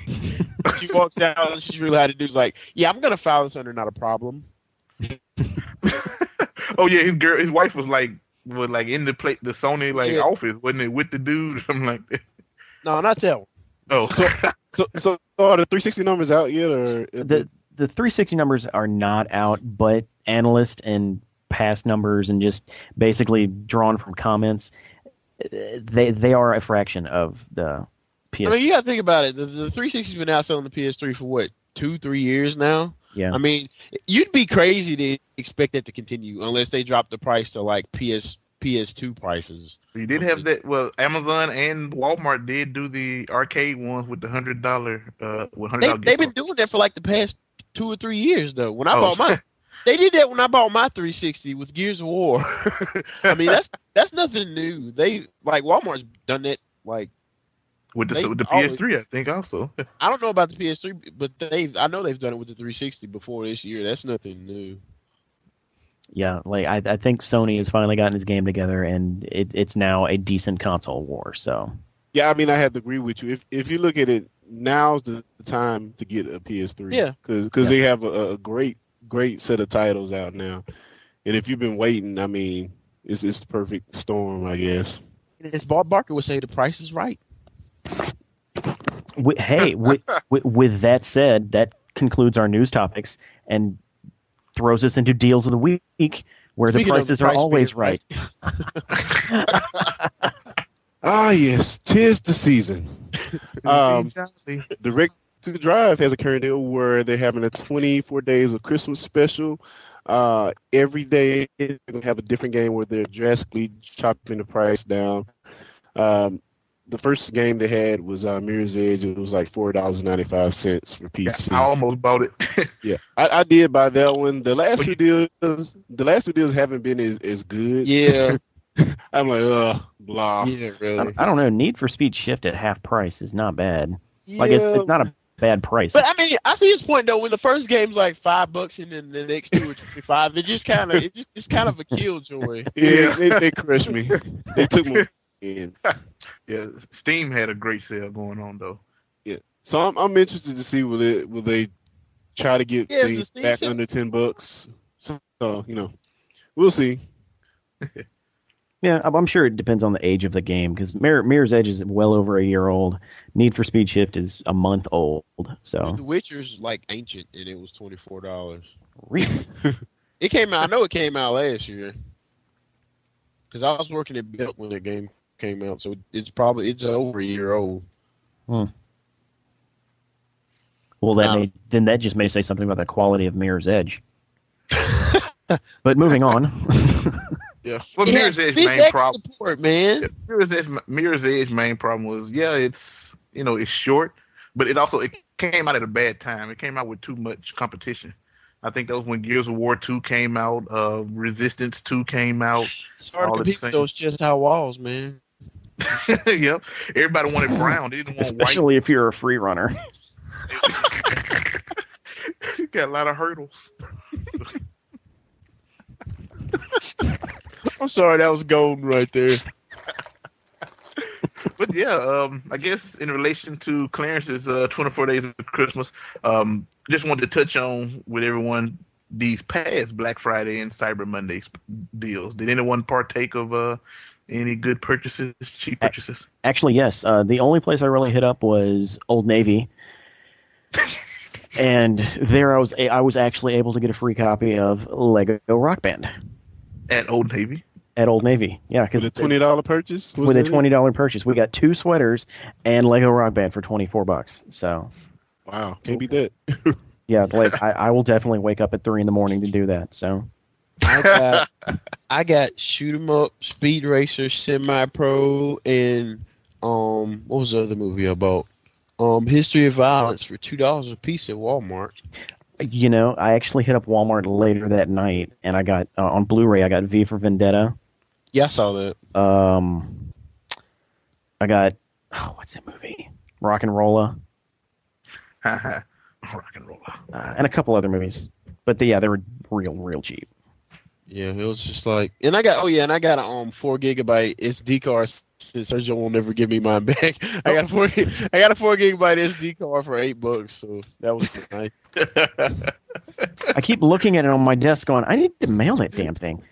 she walks out and she's really how the dude's like, yeah, I'm gonna file this under not a problem. oh yeah, his girl, his wife was like, was like in the play, the Sony like Yeah. office, wasn't it, with the dude? I'm like, No, not that one. oh, So, so, so are the 360 numbers out yet, or The the 360 numbers are not out, but analyst and past numbers and just basically drawn from comments, they they are a fraction of the PS. I mean, you got to think about it. The, the 360's been out selling the PS3 for what, two, three years now? yeah. I mean, you'd be crazy to expect that to continue unless they drop the price to like PS PS2 prices. you did have that. Well, Amazon and Walmart did do the arcade ones with the hundred dollar, uh, with hundred they, they've been doing that for like the past two or three years though. When I Oh. bought my, they did that when I bought my 360 with Gears of War. I mean, that's that's nothing new. They like Walmart's done that. Like with the with the always- PS3, I think also. I don't know about the PS3, but they I know they've done it with the 360 before this year. That's nothing new. Yeah, like I, I think Sony has finally gotten his game together, and it, it's now a decent console war. So Yeah, I mean, I have to agree with you. If if you look at it, now's the time to get a PS3. Yeah. because they have a, a great great set of titles out now, and if you've been waiting, I mean, it's it's the perfect storm, I guess. As Bob Barker would say, the price is right. wi- hey, with, with, with that said, that concludes our news topics and throws us into deals of the week, where Speaking the prices the are always being right. Ah, yes, tis the season. Um, Direct to Drive has a current deal where they're having a 24 days of Christmas special. Uh, every day they're gonna have a different game where they're drastically chopping the price down. Um, the first game they had was uh, Mirror's Edge. It was like four dollars and ninety five cents for Yeah, PC. I almost bought it. Yeah, I, I did buy that one. The last Well, two deals, the last two deals haven't been as, as good. Yeah, I'm like, ugh, blah. yeah, I, really. I don't know. Need for Speed Shift at half price is not bad. Like it's, it's not a bad price. But I mean, I see his point though. When the first game's like five bucks and then the next two are twenty five, it just kind of it just it's kind of a killjoy. yeah, they, they crushed me. They took me in. yeah, Steam had a great sale going on though. Yeah, so I'm I'm interested to see will it will they try to get Yeah, things back chips. under ten bucks. So you know, we'll see. Yeah, I'm sure it depends on the age of the game because Mirror, Mirror's Edge is well over a year old. Need for Speed Shift is a month old. So The Witcher's like ancient and it was twenty four dollars. really, It came out. I know it came out last year because I was working at Belk when the game came out, so it's probably it's over a year old. well, that Um, may, then that just may say something about the quality of Mirror's Edge. but moving on. Yeah, Well, it Mirror's Edge main problem. support, man. Mirror's Edge, Mirror's Edge main problem was yeah, it's you know it's short, but it also it came out at a bad time. It came out with too much competition. I think that was when Gears of War two came out, uh, Resistance two came out. It's hard all to at the compete those chest high walls, man. yep, everybody wanted brown. They didn't want Especially if you're a free runner. white. Got a lot of hurdles. I'm sorry, that was golden right there. but yeah, um, I guess in relation to Clarence's uh, 24 Days of Christmas, um, just wanted to touch on with everyone these past Black Friday and Cyber Monday sp- deals. Did anyone partake of uh, any good purchases, cheap purchases? Actually, yes. Uh, the only place I really hit up was Old Navy, and there I was I was actually able to get a free copy of Lego Rock Band At Old Navy. at Old Navy. Yeah, With because a twenty dollar purchase, Was with a twenty dollar purchase, we got two sweaters and Lego Rock Band for twenty four bucks. So Wow, can't beat that. yeah, like I, I will definitely wake up at three in the morning to do that. So I got I got shoot 'em up, speed racer, semi pro, and um what was the other movie about? Um History of Violence for two dollars a piece at Walmart. You know, I actually hit up Walmart later that night, and I got uh, on Blu-ray. I got V for Vendetta. Yeah, I saw that. Um, I got oh, what's that movie? Rock and Rolla, Rock and Rolla. uh, and a couple other movies. But the, yeah, they were real, real cheap. Yeah, it was just like, and I got oh yeah, and I got a um four gigabyte SD card. Since Sergio will never give me mine back. I got a four, I got a four gigabyte SD card for eight bucks, so that was nice. I keep looking at it on my desk, going, I need to mail that damn thing.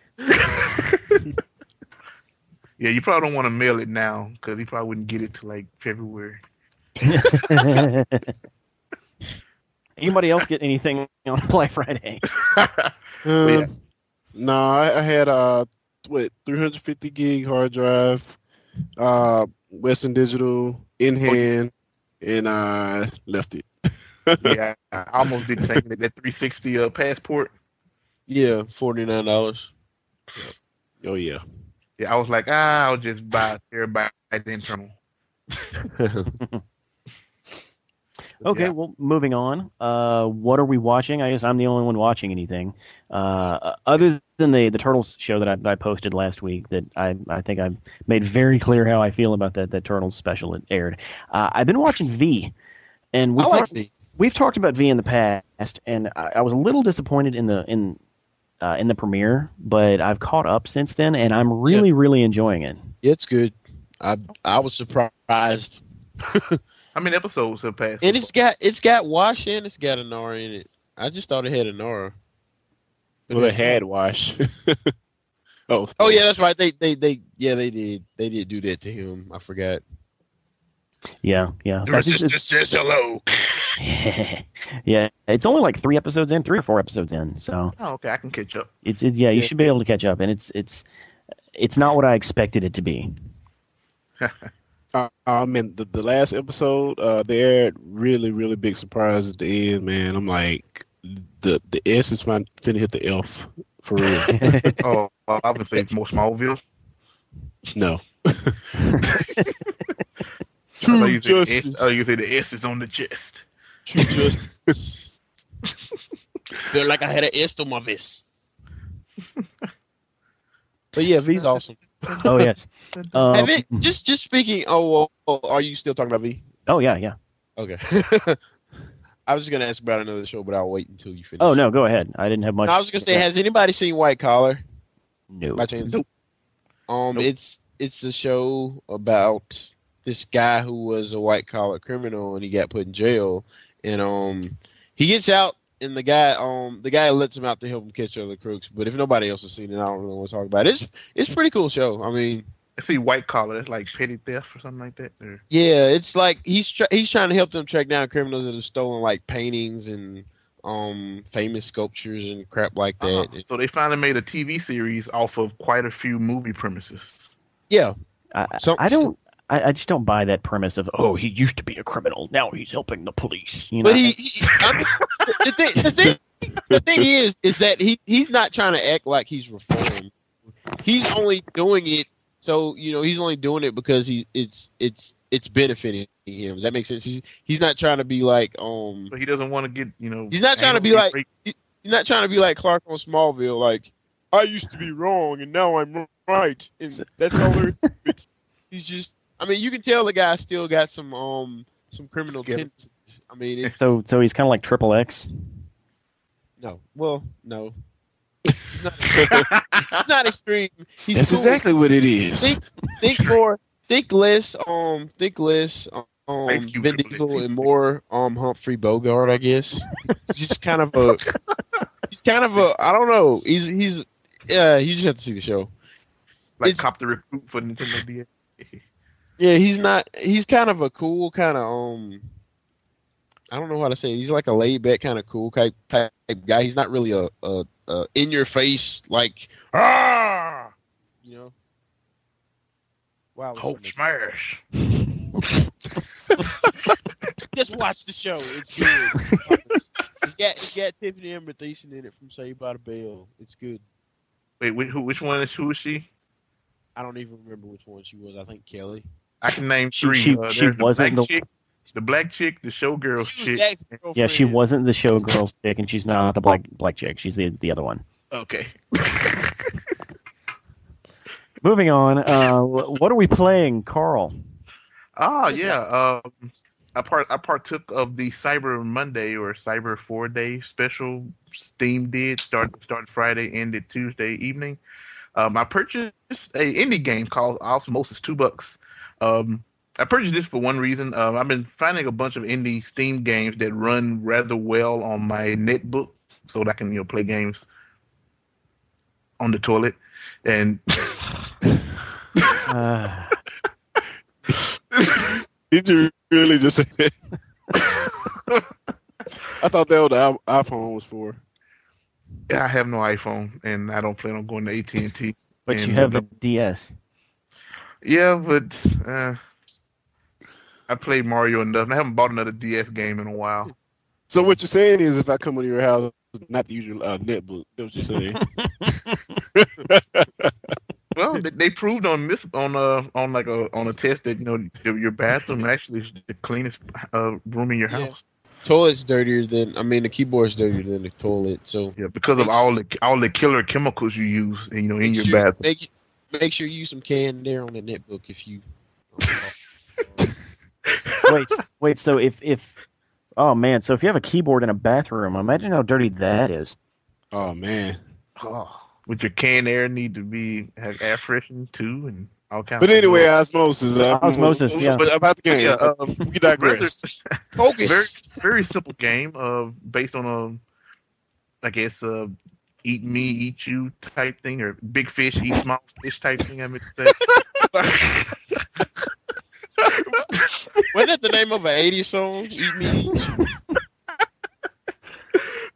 Yeah, you probably don't want to mail it now because he probably wouldn't get it till like February. Anybody else get anything on Black Friday? Uh, yeah. No, I, I had uh what 350 gig hard drive, uh Western Digital in hand, and I left it. yeah, I almost did the same thing. That 360 uh, passport. Yeah, forty nine dollars. Oh yeah. Yeah, I was like, ah, I'll just buy a terabyte internal. Okay, Yeah. well, moving on. Uh, what are we watching? I guess I'm the only one watching anything. Uh, other than the the Turtles show that I, I posted last week, that I I think I made very clear how I feel about that that Turtles special that aired. Uh, I've been watching V, and we I like talked the we've talked about V in the past, and I, I was a little disappointed in the in uh, in the premiere, but I've caught up since then, and I'm really, really enjoying it. It's good. I I was surprised. How many episodes have passed? And it's got it's got Wash and it's got Inara in it. I just thought it had Inara. But Well, it it's- had wash. oh, Oh yeah, that's right. They they they yeah they did they did do that to him. I forgot. Yeah, yeah. Your That's- sister it's- says hello. yeah, it's only like three episodes in, three or four episodes in, so Oh, okay, I can catch up. it's it, yeah, you Yeah. should be able to catch up, and it's it's it's not what I expected it to be. Uh, I mean, the, the last episode, uh, they had really, really big surprise at the end, man. I'm like, the the S is fin- finna hit the F for real. oh, well, obviously more Smallville. no. Oh, you say the justice. S, oh, you say the S is on the chest. True justice. Feel like I had an S on my vest. But yeah, V's awesome. oh yes. Um, it, just just speaking. Oh, oh, are you still talking about V? oh yeah, yeah. Okay. I was just gonna ask about another show, but I'll wait until you finish. Oh no, go ahead. I didn't have much. No, I was gonna say, has anybody seen White Collar no. by chance? Nope. Um, Nope. it's it's a show about this guy who was a white collar criminal and he got put in jail, and um, he gets out and the guy um the guy lets him out to help him catch other crooks. But if nobody else has seen it, I don't really want to talk about it. It's it's a pretty cool show. I mean, I see white collar. That's like petty theft or something like that. Or, yeah, it's like he's tr- he's trying to help them track down criminals that have stolen like paintings and um famous sculptures and crap like that. Uh-huh. So they finally made a TV series off of quite a few movie premises. Yeah, I, So- I don't. I, I just don't buy that premise of oh he used to be a criminal now he's helping the police. You know. But he, he I mean, the, the thing, the thing, the thing is, is that he he's not trying to act like he's reformed. He's only doing it so you know he's only doing it because he it's it's it's benefiting him. Does that make sense? He's he's not trying to be like um So he doesn't want to get, you know. He's not trying to be like- raped. he's not trying to be like Clark on Smallville. Like I used to be wrong and now I'm right, and that's all there is. He's just. I mean, you can tell the guy still got some um some criminal tendencies. I mean, it's so so he's kind of like Triple X. No. Well, no. It's not, it's not extreme. He's That's cool. exactly what it is. Think, think more. Think less. Um. Think less. Um. You, Vin Triple Diesel X. and more. Um. Humphrey Bogart. I guess. He's just kind of a. He's kind of a. I don't know. He's he's. Yeah. You just have to see the show. like it's- cop the recruit for Nintendo DS. Yeah. He's not. He's kind of a cool kind of um. I don't know how to say it. He's like a laid back kind of cool type type guy. He's not really a, a, a in your face like ah, you know. Wow. Hulk smash. Just watch the show. It's good. it's got it's got Tiffani-Amber Thiessen in it from Saved by the Bell. It's good. Wait, which, who, which one is who is she? I don't even remember which one she was. I think Kelly. I can name She- three. she- uh, she the wasn't black the- chick, the black chick, the showgirl chick. Yeah, she wasn't the showgirl chick, and she's not the black black chick. She's the the other one. Okay. Moving on. Uh, what are we playing, Carl? Oh yeah. Um, I part I partook of the Cyber Monday or Cyber Four Day special. Steam did start started Friday, ended Tuesday evening. Um, I purchased a indie game called Osmosis, two bucks. Um, I purchased this for one reason. Um, I've been finding a bunch of indie Steam games that run rather well on my netbook, so that I can you know play games on the toilet. And Uh, Did you really just say that? I thought that was the iPhone was for. Yeah, I have no iPhone, and I don't plan on going to AT and T. but you have uh, a DS. Yeah, but uh, I played Mario enough. and I haven't bought another DS game in a while. So what you're saying is, if I come into your house, not the usual uh, netbook. That's what you're saying. Well, they, they proved on this on uh on like a on a test that you know your, your bathroom actually is the cleanest uh, room in your Yeah. house. Toilet's dirtier than I mean the keyboard's dirtier than the toilet. So Yeah, because of all the all the killer chemicals you use, you know, in your sure, bathroom. Make, make sure you use some canned air on the netbook if you. wait, wait. So if if oh man, so if you have a keyboard in a bathroom, imagine how dirty that is. oh man, Oh, with your canned air need to be have air freshened too, and all kinds. But of anyway, osmosis. uh, Osmosis, yeah. But about the game, yeah, uh, we digress. Focus. very very simple game uh based on a i guess uh eat me eat you type thing or big fish eat small fish type thing i meant to say Wasn't that the name of an 80s song? Eat me.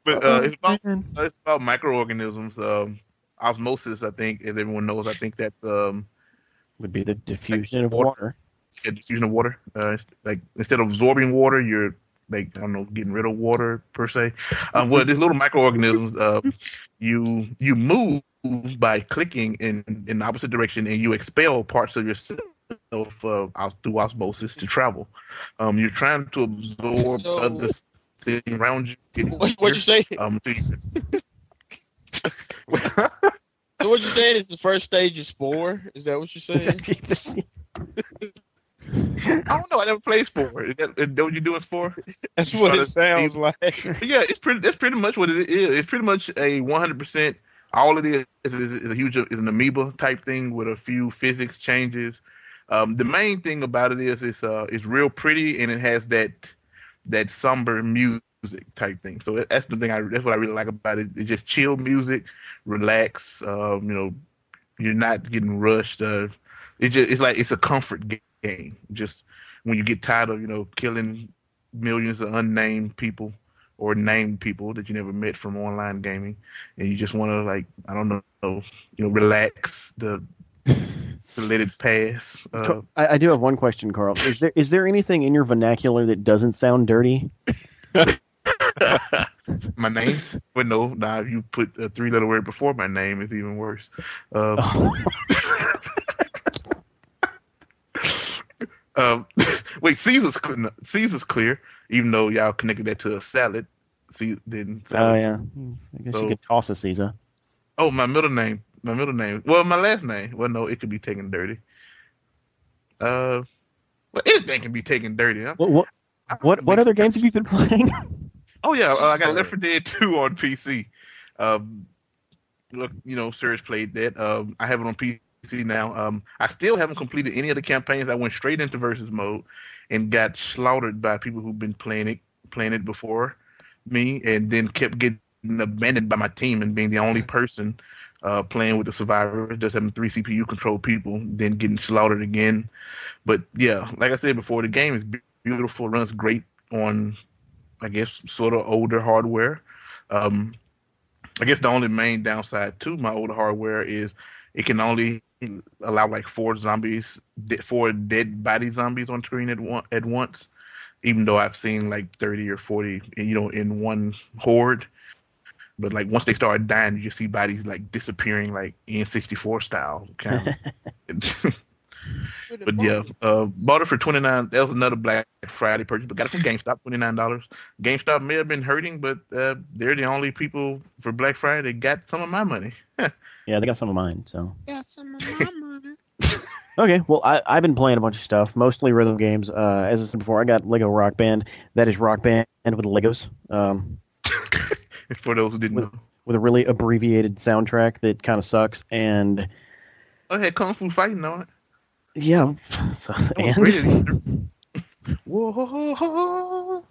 but uh it's about it's about microorganisms um osmosis i think as everyone knows i think that um would be the diffusion of water. water. a diffusion of water uh like instead of absorbing water you're like I don't know, getting rid of water per se. Um, well, these little microorganisms, uh, you you move by clicking in in the opposite direction, and you expel parts of yourself uh, through osmosis to travel. Um, you're trying to absorb So- other things around you. What, what you say? Um, so you- So what you're saying is the first stage is Spore? Is that what you're saying? I don't know. I never played Spore. Is that, is that what you're doing Spore? That's You what it sounds see- like. Yeah, it's pretty. That's pretty much what it is. It's pretty much a 100. percent All it is is, is a huge is an amoeba type thing with a few physics changes. Um, the main thing about it is it's uh it's real pretty and it has that that somber music type thing. So that's the thing. I that's what I really like about it. It's just chill music, relax. Um, you know, you're not getting rushed. Uh, it's just it's like it's a comfort ga- game. Just when you get tired of you know killing millions of unnamed people or named people that you never met from online gaming, and you just want to like I don't know, you know, relax the, to let it pass. Uh, I, I do have one question, Carl. Is there is there anything in your vernacular that doesn't sound dirty? my name, but no, now if you put a three-letter word before my name, it's even worse. Um, um, wait, Caesar's cl- Caesar's clear, even though y'all connected that to a salad. See, then Oh yeah, I guess So- you could toss a Caesar. Oh, my middle name. My middle name. Well, my last name. Well, no, it could be taken dirty. Uh, well, anything can be taken dirty. Huh? What what what, what other games have you been playing? Oh yeah, uh, I got Left 4 Dead 2 on PC. Um, look, you know, Serge played that. Um, I have it on PC now. Um, I still haven't completed any of the campaigns. I went straight into versus mode and got slaughtered by people who've been playing it, playing it before me, and then kept getting abandoned by my team and being the only person uh, playing with the survivors, just having three CPU controlled people, then getting slaughtered again. But yeah, like I said before, the game is beautiful, runs great on I guess, sort of older hardware. Um, I guess the only main downside to my older hardware is it can only allow like four zombies, four dead body zombies on screen at one at once. Even though I've seen like thirty or forty, you know, in one horde. But like once they start dying, you just see bodies like disappearing, like in sixty four style. Kind of. But yeah, uh, bought it for twenty nine. That was another Black Friday purchase, but got it from GameStop, twenty nine dollars. GameStop may have been hurting, but uh, they're the only people for Black Friday that got some of my money. yeah, they got some of mine. So Got some of my money. okay, well I I've been playing a bunch of stuff, mostly rhythm games. Uh, as I said before, I got Lego Rock Band. That is Rock Band with Legos. Um, for those who didn't With- know, with a really abbreviated soundtrack that kind of sucks. And oh, it had Kung Fu Fighting on it. yeah, so, That and. Whoa.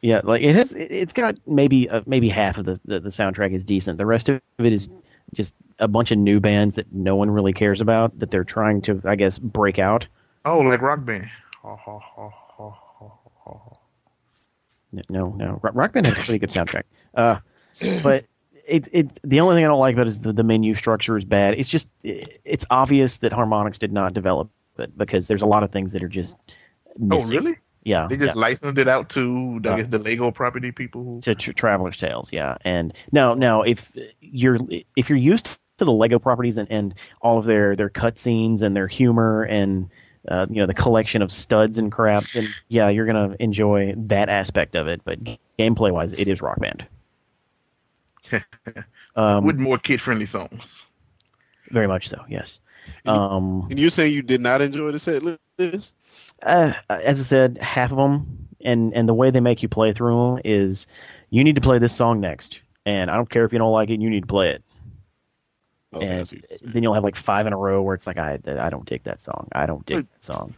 yeah, like it has. it- It's got maybe uh, maybe half of the, the the soundtrack is decent. The rest of it is just a bunch of new bands that no one really cares about that they're trying to, I guess, break out. Oh, like Rock Band. No, no, Rock Rock Band has a pretty good soundtrack. Uh, but it it the only thing I don't like about it is the, the menu structure is bad. It's just it, it's obvious that Harmonix did not develop it because there's a lot of things that are just Oh, really? Yeah, They just yeah. licensed it out to, I Uh, guess, the Lego property people. Who... to tra- Traveller's Tales, yeah. And now, now if you're if you're used to the Lego properties and, and all of their their cutscenes and their humor and uh, you know the collection of studs and crap, And yeah, you're gonna enjoy that aspect of it. But gameplay wise, it is Rock Band. Um, with more kid-friendly songs. very much so, yes. Um, And you're saying you did not enjoy the set list? uh, as I said, half of them, and and the way they make you play through them is, you need to play this song next, and I don't care if you don't like it, you need to play it. I and see what you're saying. then you'll have like five in a row where it's like I I don't dig that song. I don't dig that song.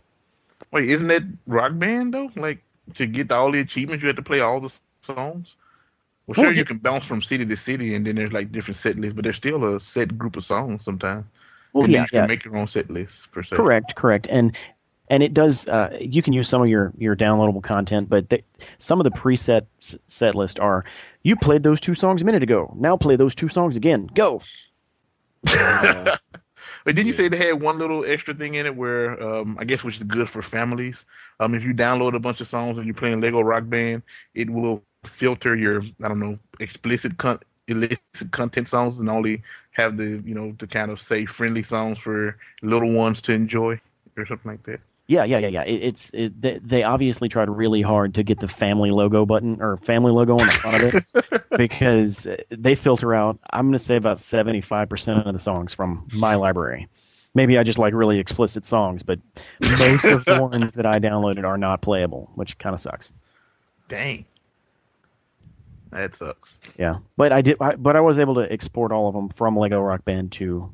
Wait, isn't that rock band though? Like to get all the achievements, you have to play all the songs. Well, Well, sure, yeah. you can bounce from city to city, and then there's like different set lists, but there's still a set group of songs sometimes. Well, and yeah, you can yeah, make your own set list per se. correct, correct, and and it does. Uh, you can use some of your your downloadable content, but they, some of the preset set list are you played those two songs a minute ago. Now play those two songs again. Go. But didn't you Yeah. say they had one little extra thing in it where um, I guess which is good for families? Um, if you download a bunch of songs and you're playing Lego Rock Band, it will filter your I don't know explicit con- illicit content songs and only have the you know the kind of say friendly songs for little ones to enjoy or something like that. Yeah, yeah, yeah, yeah. It, it's it, they, they obviously tried really hard to get the family logo button or family logo on the front of it because they filter out. I'm going to say about 75 percent of the songs from my library. Maybe I just like really explicit songs, but most of the ones that I downloaded are not playable, which kind of sucks. Dang, that sucks. Yeah, but I did. I, but I was able to export all of them from Lego Rock Band to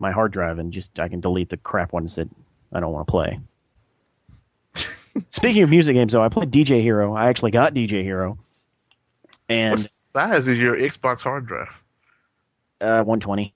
my hard drive, and just I can delete the crap ones that I don't want to play. Speaking of music games, though, I played DJ Hero. I actually got DJ Hero, and what size is your Xbox hard drive? uh, 120.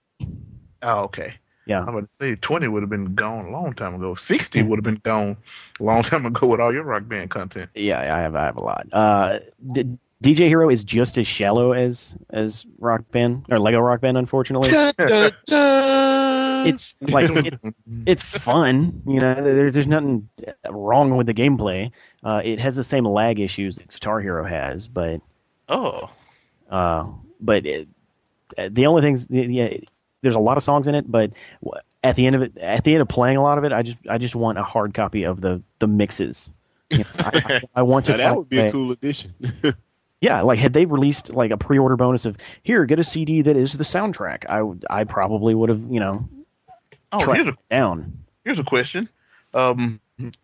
Oh, okay. Yeah. I'm about to say 20 would have been gone a long time ago. 60 would have been gone a long time ago with all your rock band content. Yeah, I have. I have a lot. Uh, D- DJ Hero is just as shallow as as Rock Band or Lego Rock Band, unfortunately. It's like it's it's fun. You know, there's there's nothing wrong with the gameplay. Uh, it has the same lag issues that Guitar Hero has, but oh, uh, but it, the only things yeah, there's a lot of songs in it, but at the end of it, at the end of playing a lot of it, I just I just want a hard copy of the the mixes. You know, I, I, I want to now that would be a cool addition. yeah, like had they released like a pre-order bonus of here, get a CD that is the soundtrack, I would I probably would have you know oh tracked here's a down. here's a question. Um,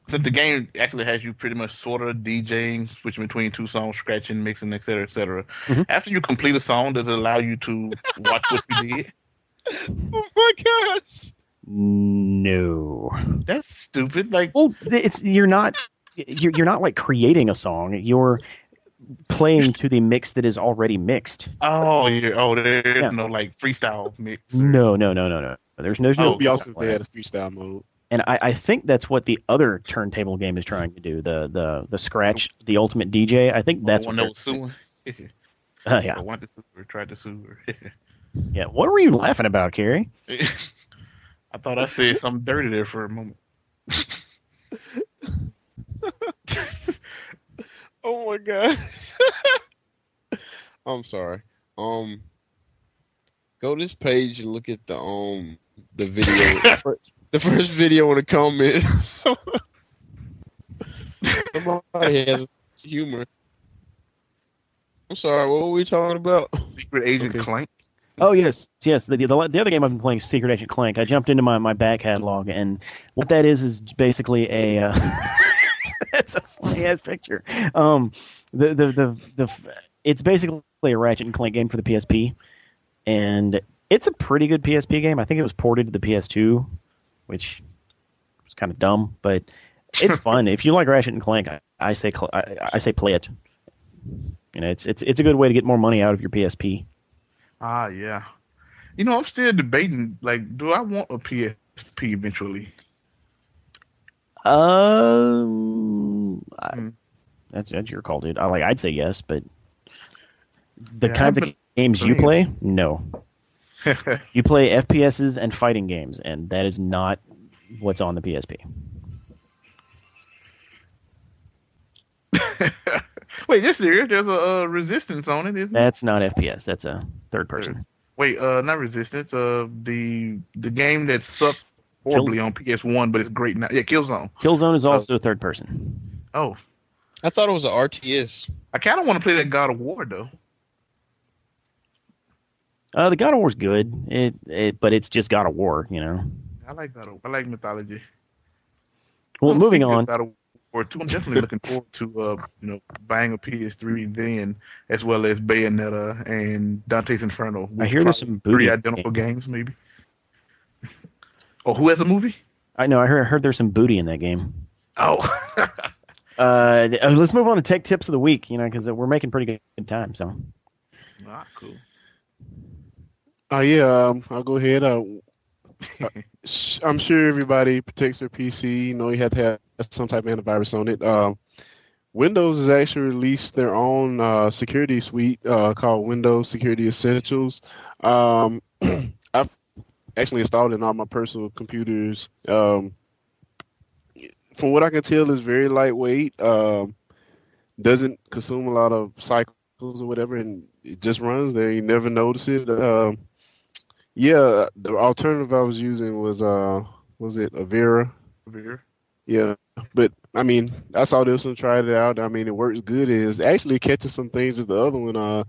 since the game actually has you pretty much sort of DJing, switching between two songs, scratching, mixing, et cetera, et cetera. Mhm. After you complete a song, does it allow you to watch what you did? oh my gosh. No. That's stupid. Like, Well, it's you're not you're you're not like creating a song. You're playing to the mix that is already mixed. oh, yeah, oh, there's Yeah. no like freestyle mix. or- No, no, no, no, no. There's no. Oh, no It'd be awesome if they had a freestyle mode. and I, I think that's what the other turntable game is trying to do. The the the scratch, the ultimate DJ. I think that's one what. that was suing. they're- Uh, yeah, I wanted to sue her, tried to sue her. yeah. What were you laughing about, Carrie? I thought I said something dirty there for a moment. Oh my gosh. I'm sorry. Um, go to this page and look at the um the video. the fir- the first video in the comments. Somebody has humor. I'm sorry. What were we talking about? Secret Agent Okay. Clank. Oh yes, yes. The, the the other game I've been playing, Secret Agent Clank. I jumped into my, my back catalog, and what that is is basically a. Uh, it's a funny ass picture. Um, the the the the it's basically a Ratchet and Clank game for the PSP, and it's a pretty good PSP game. I think it was ported to the PS2, which was kind of dumb, but it's fun. if you like Ratchet and Clank, I, I say cl- I, I say play it. You know, it's it's it's a good way to get more money out of your PSP. Ah, yeah. You know, I'm still debating. Like, do I want a PSP eventually? Um, I- Hmm. that's that's your call, dude. I like. I'd say yes, but the Yeah, kinds of games you play, no. You play FPSs and fighting games, and that is not what's on the PSP. Wait, this serious? There's a uh, resistance on it, isn't there? That's not FPS. That's a third person. Wait, uh, not resistance. Uh, the the game that sucked horribly on PS1, but it's great now. Yeah, Killzone. Killzone is also third person. Oh, I thought it was an RTS. I kind of want to play that God of War though. Uh, the God of War's good, it, it but it's just God of War, you know. I like God I like mythology. Well, I'm moving on. God of War too. I'm definitely looking forward to uh, you know, buying a PS3 then, as well as Bayonetta and Dante's Inferno. I hear there's some booty three identical games, maybe. Oh, who has a movie? I know. I heard, I heard there's some booty in that game. Oh, Uh, let's move on to tech tips of the week. You know, because we're making pretty good, good time. So ah, cool. Oh yeah, um, I'll go ahead. Uh, uh, I'm sure everybody protects their PC. You know, you have to have some type of antivirus on it. Um, Windows has actually released their own uh, security suite uh, called Windows Security Essentials. Um, I've actually installed it in all my personal computers. Um, from what I can tell, it's very lightweight. Um, doesn't consume a lot of cycles or whatever, and it just runs there. You never notice it. Um, yeah, the alternative I was using was uh, was it Avira? Avira. Yeah, but I mean, I saw this one, tried it out. I mean, it works good. It's actually catching some things that the other one uh,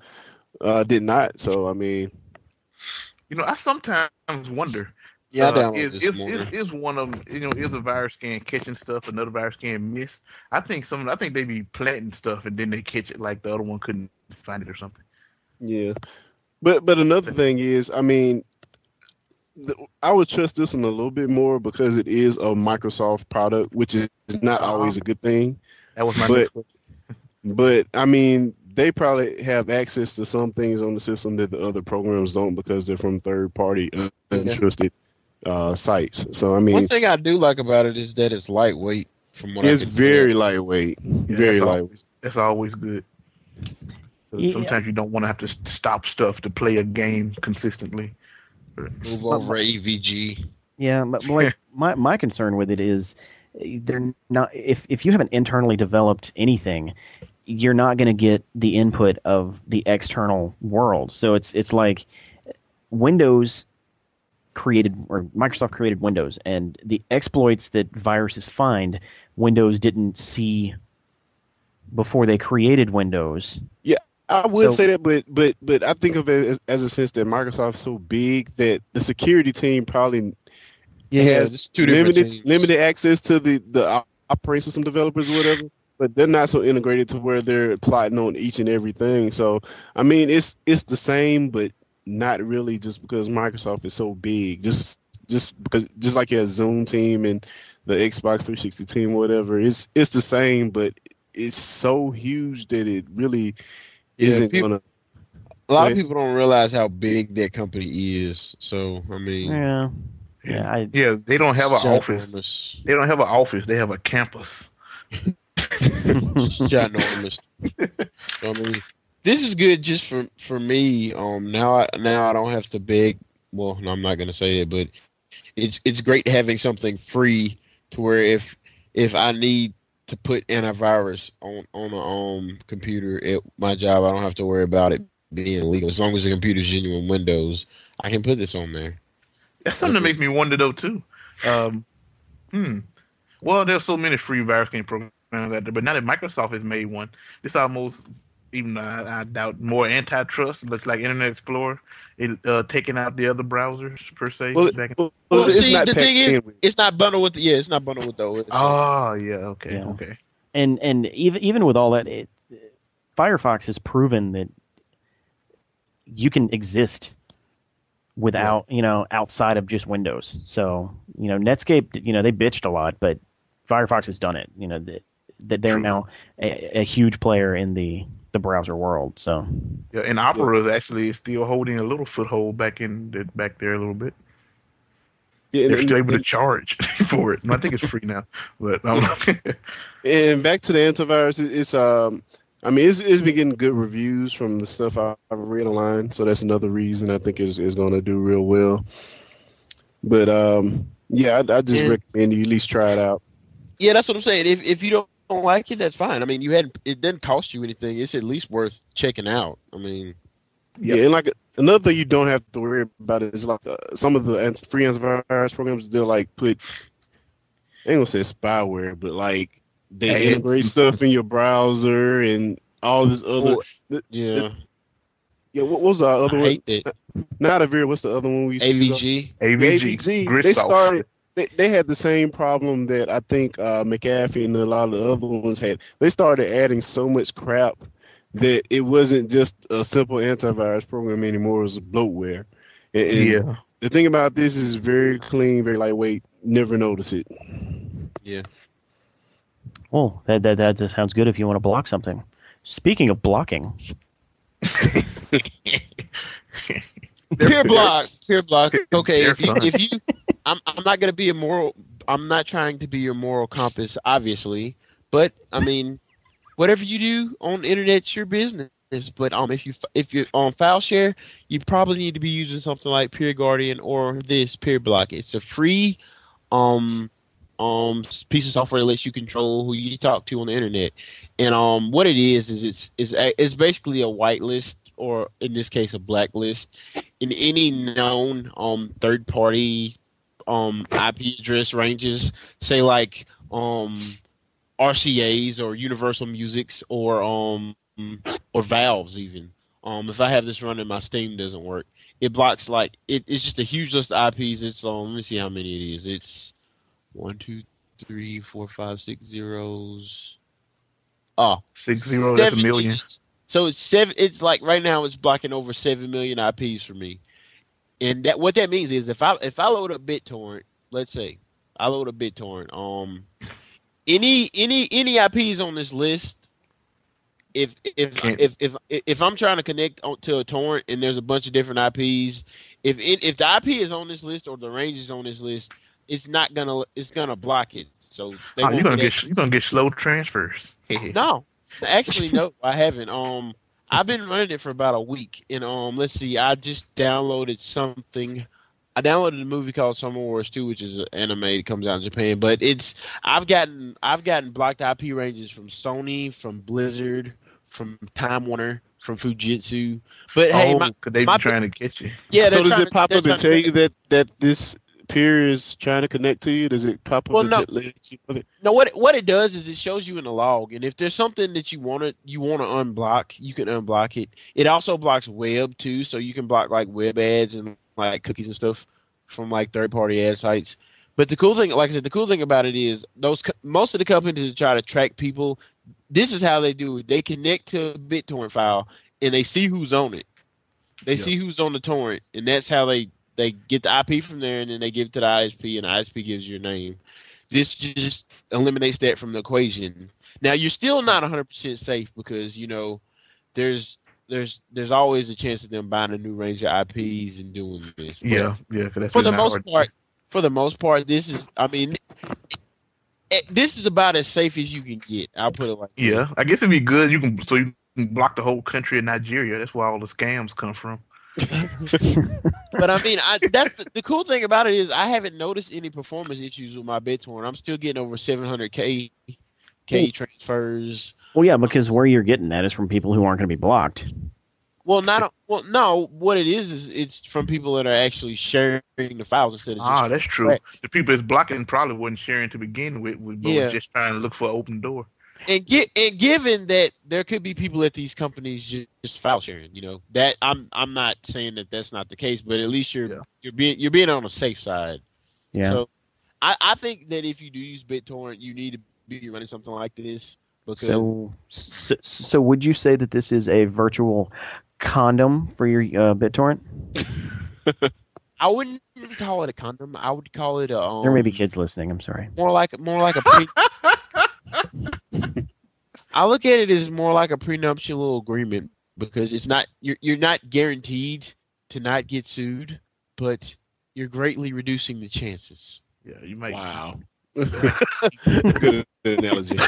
uh did not. So I mean, You know, I sometimes wonder. Yeah, I uh, is, is, is, is one of you know, is a virus scan catching stuff, another virus scan miss? I think some, I think they be planting stuff and then they catch it like the other one couldn't find it or something. yeah. But but another thing is, I mean, the, I would trust this one a little bit more because it is a Microsoft product, which is not always a good thing. That was my But- next question. But I mean, they probably have access to some things on the system that the other programs don't because they're from third party uh, untrusted uh, sites. So I mean, One thing I do like about it is that it's lightweight. From what it's can very tell. lightweight, Yeah, very that's lightweight. always, that's always good. Yeah. Sometimes you don't want to have to stop stuff to play a game consistently. Move over AVG. yeah, but like my my concern with it is they're not. If if you haven't internally developed anything, you're not going to get the input of the external world. So it's it's like Windows created or Microsoft created Windows, and the exploits that viruses find, Windows didn't see before they created Windows. I would So- say that, but but but I think of it as, as a sense that Microsoft's so big that the security team probably has two limited teams. limited access to the the operating system developers or whatever. But they're not so integrated to where they're plotting on each and everything. So I mean, it's it's the same, but not really, just because Microsoft is so big. Just just because just like your Zune team and the Xbox 360 team, whatever. It's it's the same, but it's so huge that it really Yeah, isn't people- gonna. A lot of people don't realize how big that company is. So I mean, Yeah, yeah. I, Yeah, they don't have an office. ginormous. They don't have an office. They have a campus. Ginormous. I mean, this is good just for for me. Um, now I now I don't have to beg. Well, no, I'm not gonna say it, but it's it's great having something free to where if if I need to put antivirus on on a um computer at my job, I don't have to worry about it being illegal. As long as the computer's genuine Windows, I can put this on there. That's something that makes me wonder though too. Um, hmm. Well, there's so many free virus scan programs out there, but now that Microsoft has made one, it's almost even I doubt more antitrust. Looks like Internet Explorer, it uh, taking out the other browsers per se. Well, back in- well, Well, it's see, not the thing is, in with- it's not bundled with the, yeah, it's not bundled with the OS. oh yeah, okay, Yeah. okay. and and even even with all that, it, Firefox has proven that you can exist without you know outside of just Windows. So you know Netscape, you know they bitched a lot, but Firefox has done it. You know that that they're True. now a, a huge player in the the browser world. So Yeah, and Opera is actually still holding a little foothold back in the, back there a little bit. Yeah, and- They're still able to charge for it. And I think it's free now, but um, And back to the antivirus, it's um, I mean, it's it's been getting good reviews from the stuff I- I've read online, so that's another reason I think is is going to do real well. But um, yeah, I, I just Yeah. recommend you at least try it out. Yeah, that's what I'm saying. If if you don't, don't like it, that's fine. I mean, you had it didn't cost you anything. It's at least worth checking out. I mean, Yep. Yeah, and like another thing you don't have to worry about is like uh, some of the free antivirus programs they'll like put. I ain't gonna say spyware, but like they Ads. integrate stuff in your browser and all this other. Well, yeah, yeah, what was the I other one? hate that. Not Avira. What's the other one we used to use? AVG. AVG, AVG, they started. They, they had the same problem that I think uh, McAfee and a lot of the other ones had. They started adding so much crap that it wasn't just a simple antivirus program anymore. It was bloatware. And, and Yeah, the thing about this is very clean, very lightweight. Never notice it. Yeah. Well, that that that just sounds good if you want to block something. Speaking of blocking, Peer block, peer block. Okay, if you if you, I'm I'm not gonna be a moral. I'm not trying to be your moral compass, obviously. But I mean, whatever you do on the internet, it's your business. But um, if you if you're on file share, you probably need to be using something like Peer Guardian or this Peer Block. It's a free um um piece of software that lets you control who you talk to on the internet. And um, what it is is it's is it's basically a whitelist or in this case a blacklist in any known um third party um IP address ranges, say like um RCA's or Universal Music's or um or Valve's even. Um if I have this running my Steam doesn't work. It blocks like it, it's just a huge list of IPs. It's um let me see how many it is. It's one, two, three, four, five, six zeros. Oh, Six zero, that's a million. digits. So it's seven. It's like right now it's blocking over seven million IPs for me, and that what that means is if I if I load up BitTorrent, let's say I load up BitTorrent, um, any any any IPs on this list, if if if if if I'm trying to connect on, to a torrent and there's a bunch of different IPs, if it, if the IP is on this list or the range is on this list, it's not gonna it's gonna block it. So Oh, you're gonna get get you're gonna get slow transfers. no, actually, no, I haven't. Um, I've been running it for about a week, and um, let's see, I just downloaded something. I downloaded a movie called Summer Wars 2, which is an anime that comes out in Japan. But it's I've gotten I've gotten blocked IP ranges from Sony, from Blizzard, from Time Warner, from Fujitsu. But hey, oh, my, could they my- be trying to get you? yeah, so does it pop up and trying tell you that that this peer is trying to connect to you? Does it pop up Well, no. you? No, what it, what it does is it shows you in the log, and if there's something that you want to you want to unblock, you can unblock it. It also blocks web too, so you can block like web ads and like cookies and stuff from like third party ad sites. But the cool thing, like I said, the cool thing about it is those most of the companies that try to track people, this is how they do it. They connect to a BitTorrent file and they see who's on it. They Yeah. see who's on the torrent, and that's how they they get the IP from there, and then they give it to the ISP, and the ISP gives you your name. This just eliminates that from the equation. Now you're still not 100% safe because you know there's there's there's always a chance of them buying a new range of IPs and doing this. But Yeah, yeah. For the most hard. part, for the most part, this is I mean, eh, this is about as safe as you can get. I'll put it like that. Yeah, I guess it'd be good. You can so you can block the whole country of Nigeria. That's where all the scams come from. But I mean, I, that's the, the cool thing about it is I haven't noticed any performance issues with my BitTorrent. I'm still getting over 700k k transfers. well, yeah, because where you're getting that is from people who aren't going to be blocked. Well, not well. No, what it is is it's from people that are actually sharing the files instead of just. Ah, that's true. Right. The people that's blocking probably wasn't sharing to begin with, but Yeah. was just trying to look for an open door. And get and given that there could be people at these companies just, just file sharing, you know that I'm I'm not saying that that's not the case, but at least you're Yeah. you're being you're being on the safe side. Yeah. So I, I think that if you do use BitTorrent, you need to be running something like this because So, so, so would you say that this is a virtual condom for your uh, BitTorrent? I wouldn't call it a condom. I would call it a. Um, there may be kids listening. I'm sorry. more like more like a. Pre- I look at it as more like a prenuptial agreement because it's not you're you're not guaranteed to not get sued, but you're greatly reducing the chances. Yeah, you might. Wow. Good analogy.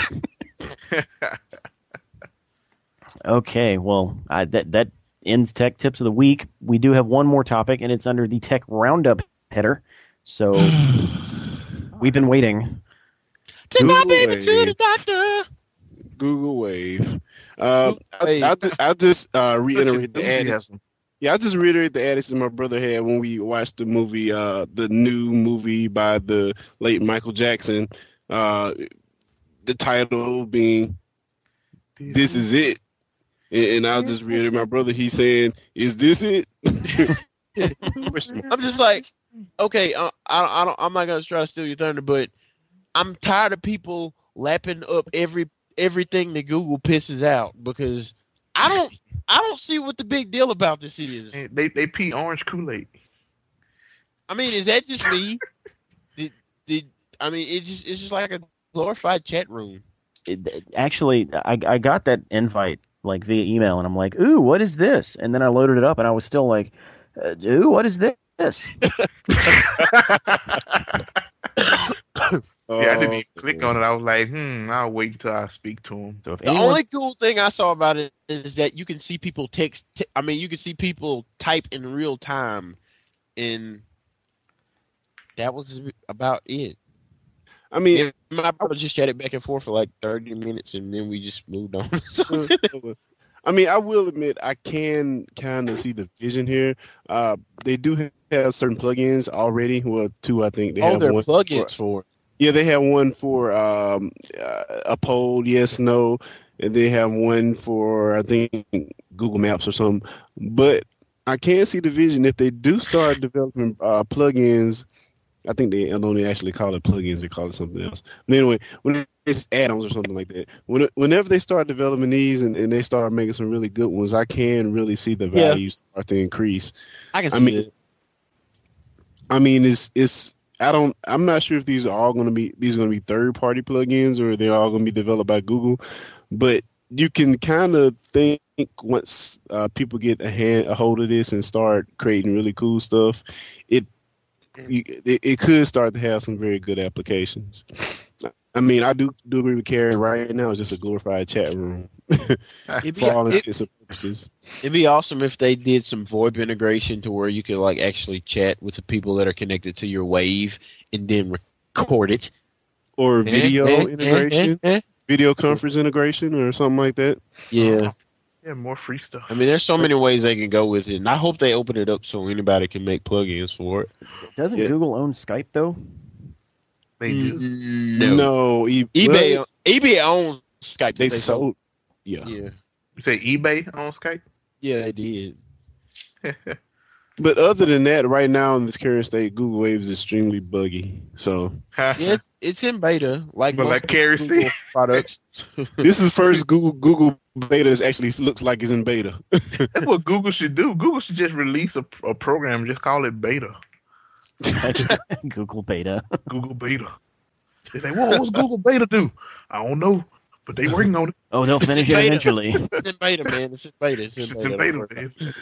Okay, well, I, that that ends tech tips of the week. We do have one more topic, and it's under the tech roundup header. So we've been waiting. Take my Google baby to the doctor. Google Wave. Uh, Wave. I, I'll just, uh, reiterate the adage. Yeah, I'll just reiterate the adage that my brother had when we watched the movie, uh, the new movie by the late Michael Jackson. Uh, the title being "This Is It," and, and I'll just reiterate my brother. He's saying, "Is this it?" I'm just like, okay, uh, I, I don't, I'm not gonna try to steal your thunder, but I'm tired of people lapping up every everything that Google pisses out because I don't, I don't see what the big deal about this is. They they pee orange Kool Aid. I mean, is that just me? did did I mean it just it's just like a glorified chat room. It, actually, I I got that invite like via email, and I'm like, ooh, what is this? And then I loaded it up, and I was still like, uh, ooh, what is this? Yeah, I didn't Oh, even click on it. I was like, hmm, I'll wait until I speak to him. So The anyone, only cool thing I saw about it is that you can see people text. T- I mean, you can see people type in real time, and that was about it. I mean, Me and my brother just chatted back and forth for like thirty minutes, and then we just moved on. I mean, I will admit I can kind of see the vision here. Uh, they do have certain plugins already. Well, two I think they oh, have they're one. plugins for. it. Yeah, they have one for um, uh, a poll, yes, no, and they have one for I think Google Maps or something. But I can see the vision if they do start developing uh, plugins. I think they don't actually call it plugins; they call it something else. But anyway, when it's add-ons or something like that, when, whenever they start developing these and, and they start making some really good ones, I can really see the Yeah. value start to increase. I can see I mean, it. I mean, it's it's. I don't. I'm not sure if these are all going to be these going to be third party plugins or they're all going to be developed by Google, but you can kind of think once uh, people get a hand a hold of this and start creating really cool stuff, it it, it could start to have some very good applications. I mean, I do do agree with Karen. Right now, it's just a glorified chat room It'd be, for all intents and purposes. it'd be awesome if they did some VoIP integration to where you could like actually chat with the people that are connected to your wave and then record it. Or video Eh, eh, eh, integration, eh, eh. video conference integration, or something like that. Yeah. Yeah, more free stuff. I mean, there's so many ways they can go with it, and I hope they open it up so anybody can make plugins for it. doesn't Yeah. Google own Skype though? They do. No, No, e- eBay well, eBay owns Skype. they but sold. Yeah. Yeah, You say eBay on Skype? yeah, they did. But other than that, right now in this current state, Google Wave is extremely buggy. So Yeah, it's, it's in beta, like But most like Carrie Google said- products. this is first Google Google beta that actually looks like it's in beta. That's what Google should do. Google should just release a, a program, just call it beta. Google Beta. Google Beta. They say, "Whoa, what's Google Beta do?" I don't know, but they working on it. Oh, they'll finish it eventually. it's in beta, man. It's in beta. It's in It's beta. in beta, man.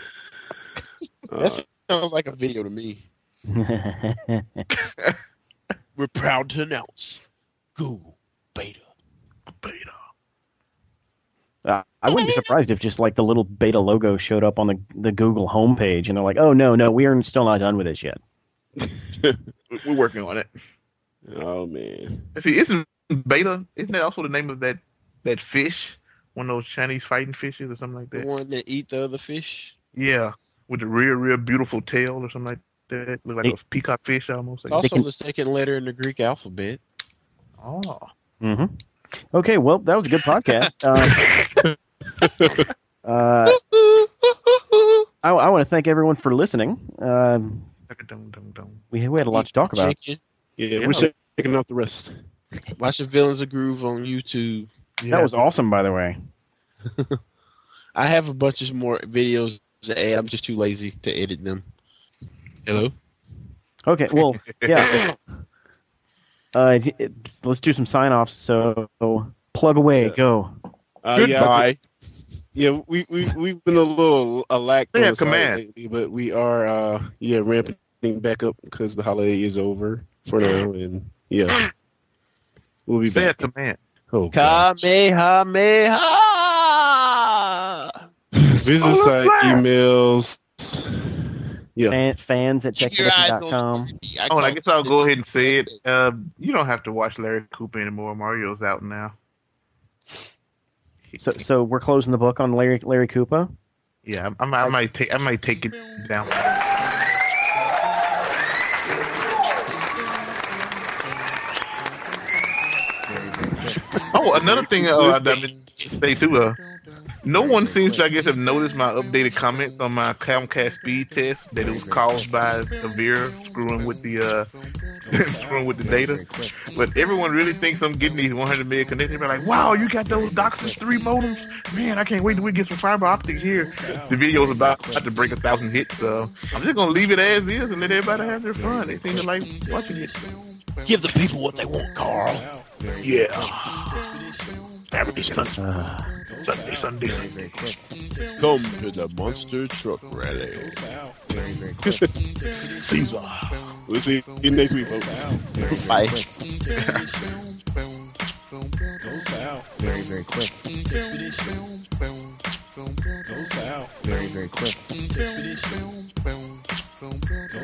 That sounds like a video to me. We're proud to announce Google beta. Beta. Uh, I wouldn't be surprised if just like the little beta logo showed up on the the Google homepage, and they're like, "Oh no, no, we are still not done with this yet." We- We're working on it. oh man. See, isn't beta? Isn't that also the name of that that fish? One of those Chinese fighting fishes or something like The that. one that eat the other fish. Yeah, with the real, real beautiful tail or something like that. Look like Hey. a peacock fish almost. It's also can- the second letter in the Greek alphabet. Oh. hmm Okay, well, that was a good podcast. Um, uh, I, I want to thank everyone for listening. Um, Dum-dum-dum. We we had a lot to talk about. Yeah, Yeah. we're shaking off the rest. Watching Villains of Groove on YouTube. That was awesome, by the way. I have a bunch of more videos to add. I'm just too lazy to edit them. Hello. Okay, well, yeah. Uh, it- it- let's do some sign offs. So plug away, Yeah. go. Uh, Goodbye. ju- Yeah, we we we've been a little a lack on Yeah, command. lately, but we are uh yeah ramping back up because the holiday is over for now, and yeah, we'll be Say a back. command. Oh, gosh. Kamehameha. Visit site, that's emails. Yeah, Fan, fans at Keep your eyes on checkpoint.com. Scooby. Oh, and I guess I'll go ahead and say it. Uh, you don't have to watch Larry Koopa anymore. Mario's out now. So, so we're closing the book on Larry Larry Koopa. yeah, I, I, I might take I might take it down. Oh, another thing uh, that I meant to say. Uh, No one seems to, I guess, have noticed my updated comments on my Comcast speed test that it was caused by Avira screwing with the uh, screwing with the data. But everyone really thinks I'm getting these 100 meg connected. They're like, "Wow, you got those DOCSIS three modems? Man, I can't wait till we get some fiber optics here." The video's about, about to break a thousand hits, so I'm just gonna leave it as is and let everybody have their fun. They seem to like watching it. Give the people what they want, Carl. Yeah. Saturday, Sunday, Uh, Sunday, Sunday, Sunday. Come to the Monster Truck Rally. Caesar. We'll see you next week, folks. Bye. Go south very, very quick. Expedition. Go south very, very quick. Go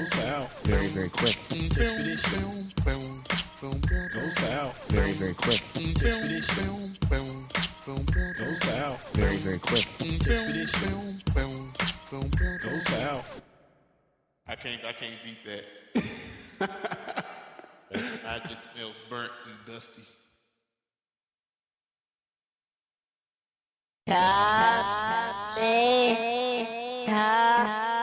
south. Very, very quick. Expedition. Go south. Very, very quick. Expedition. Go south. Very, very quick. Expedition. Go south. I can't. I can't beat that. I just smells burnt and dusty. Copy. Copy.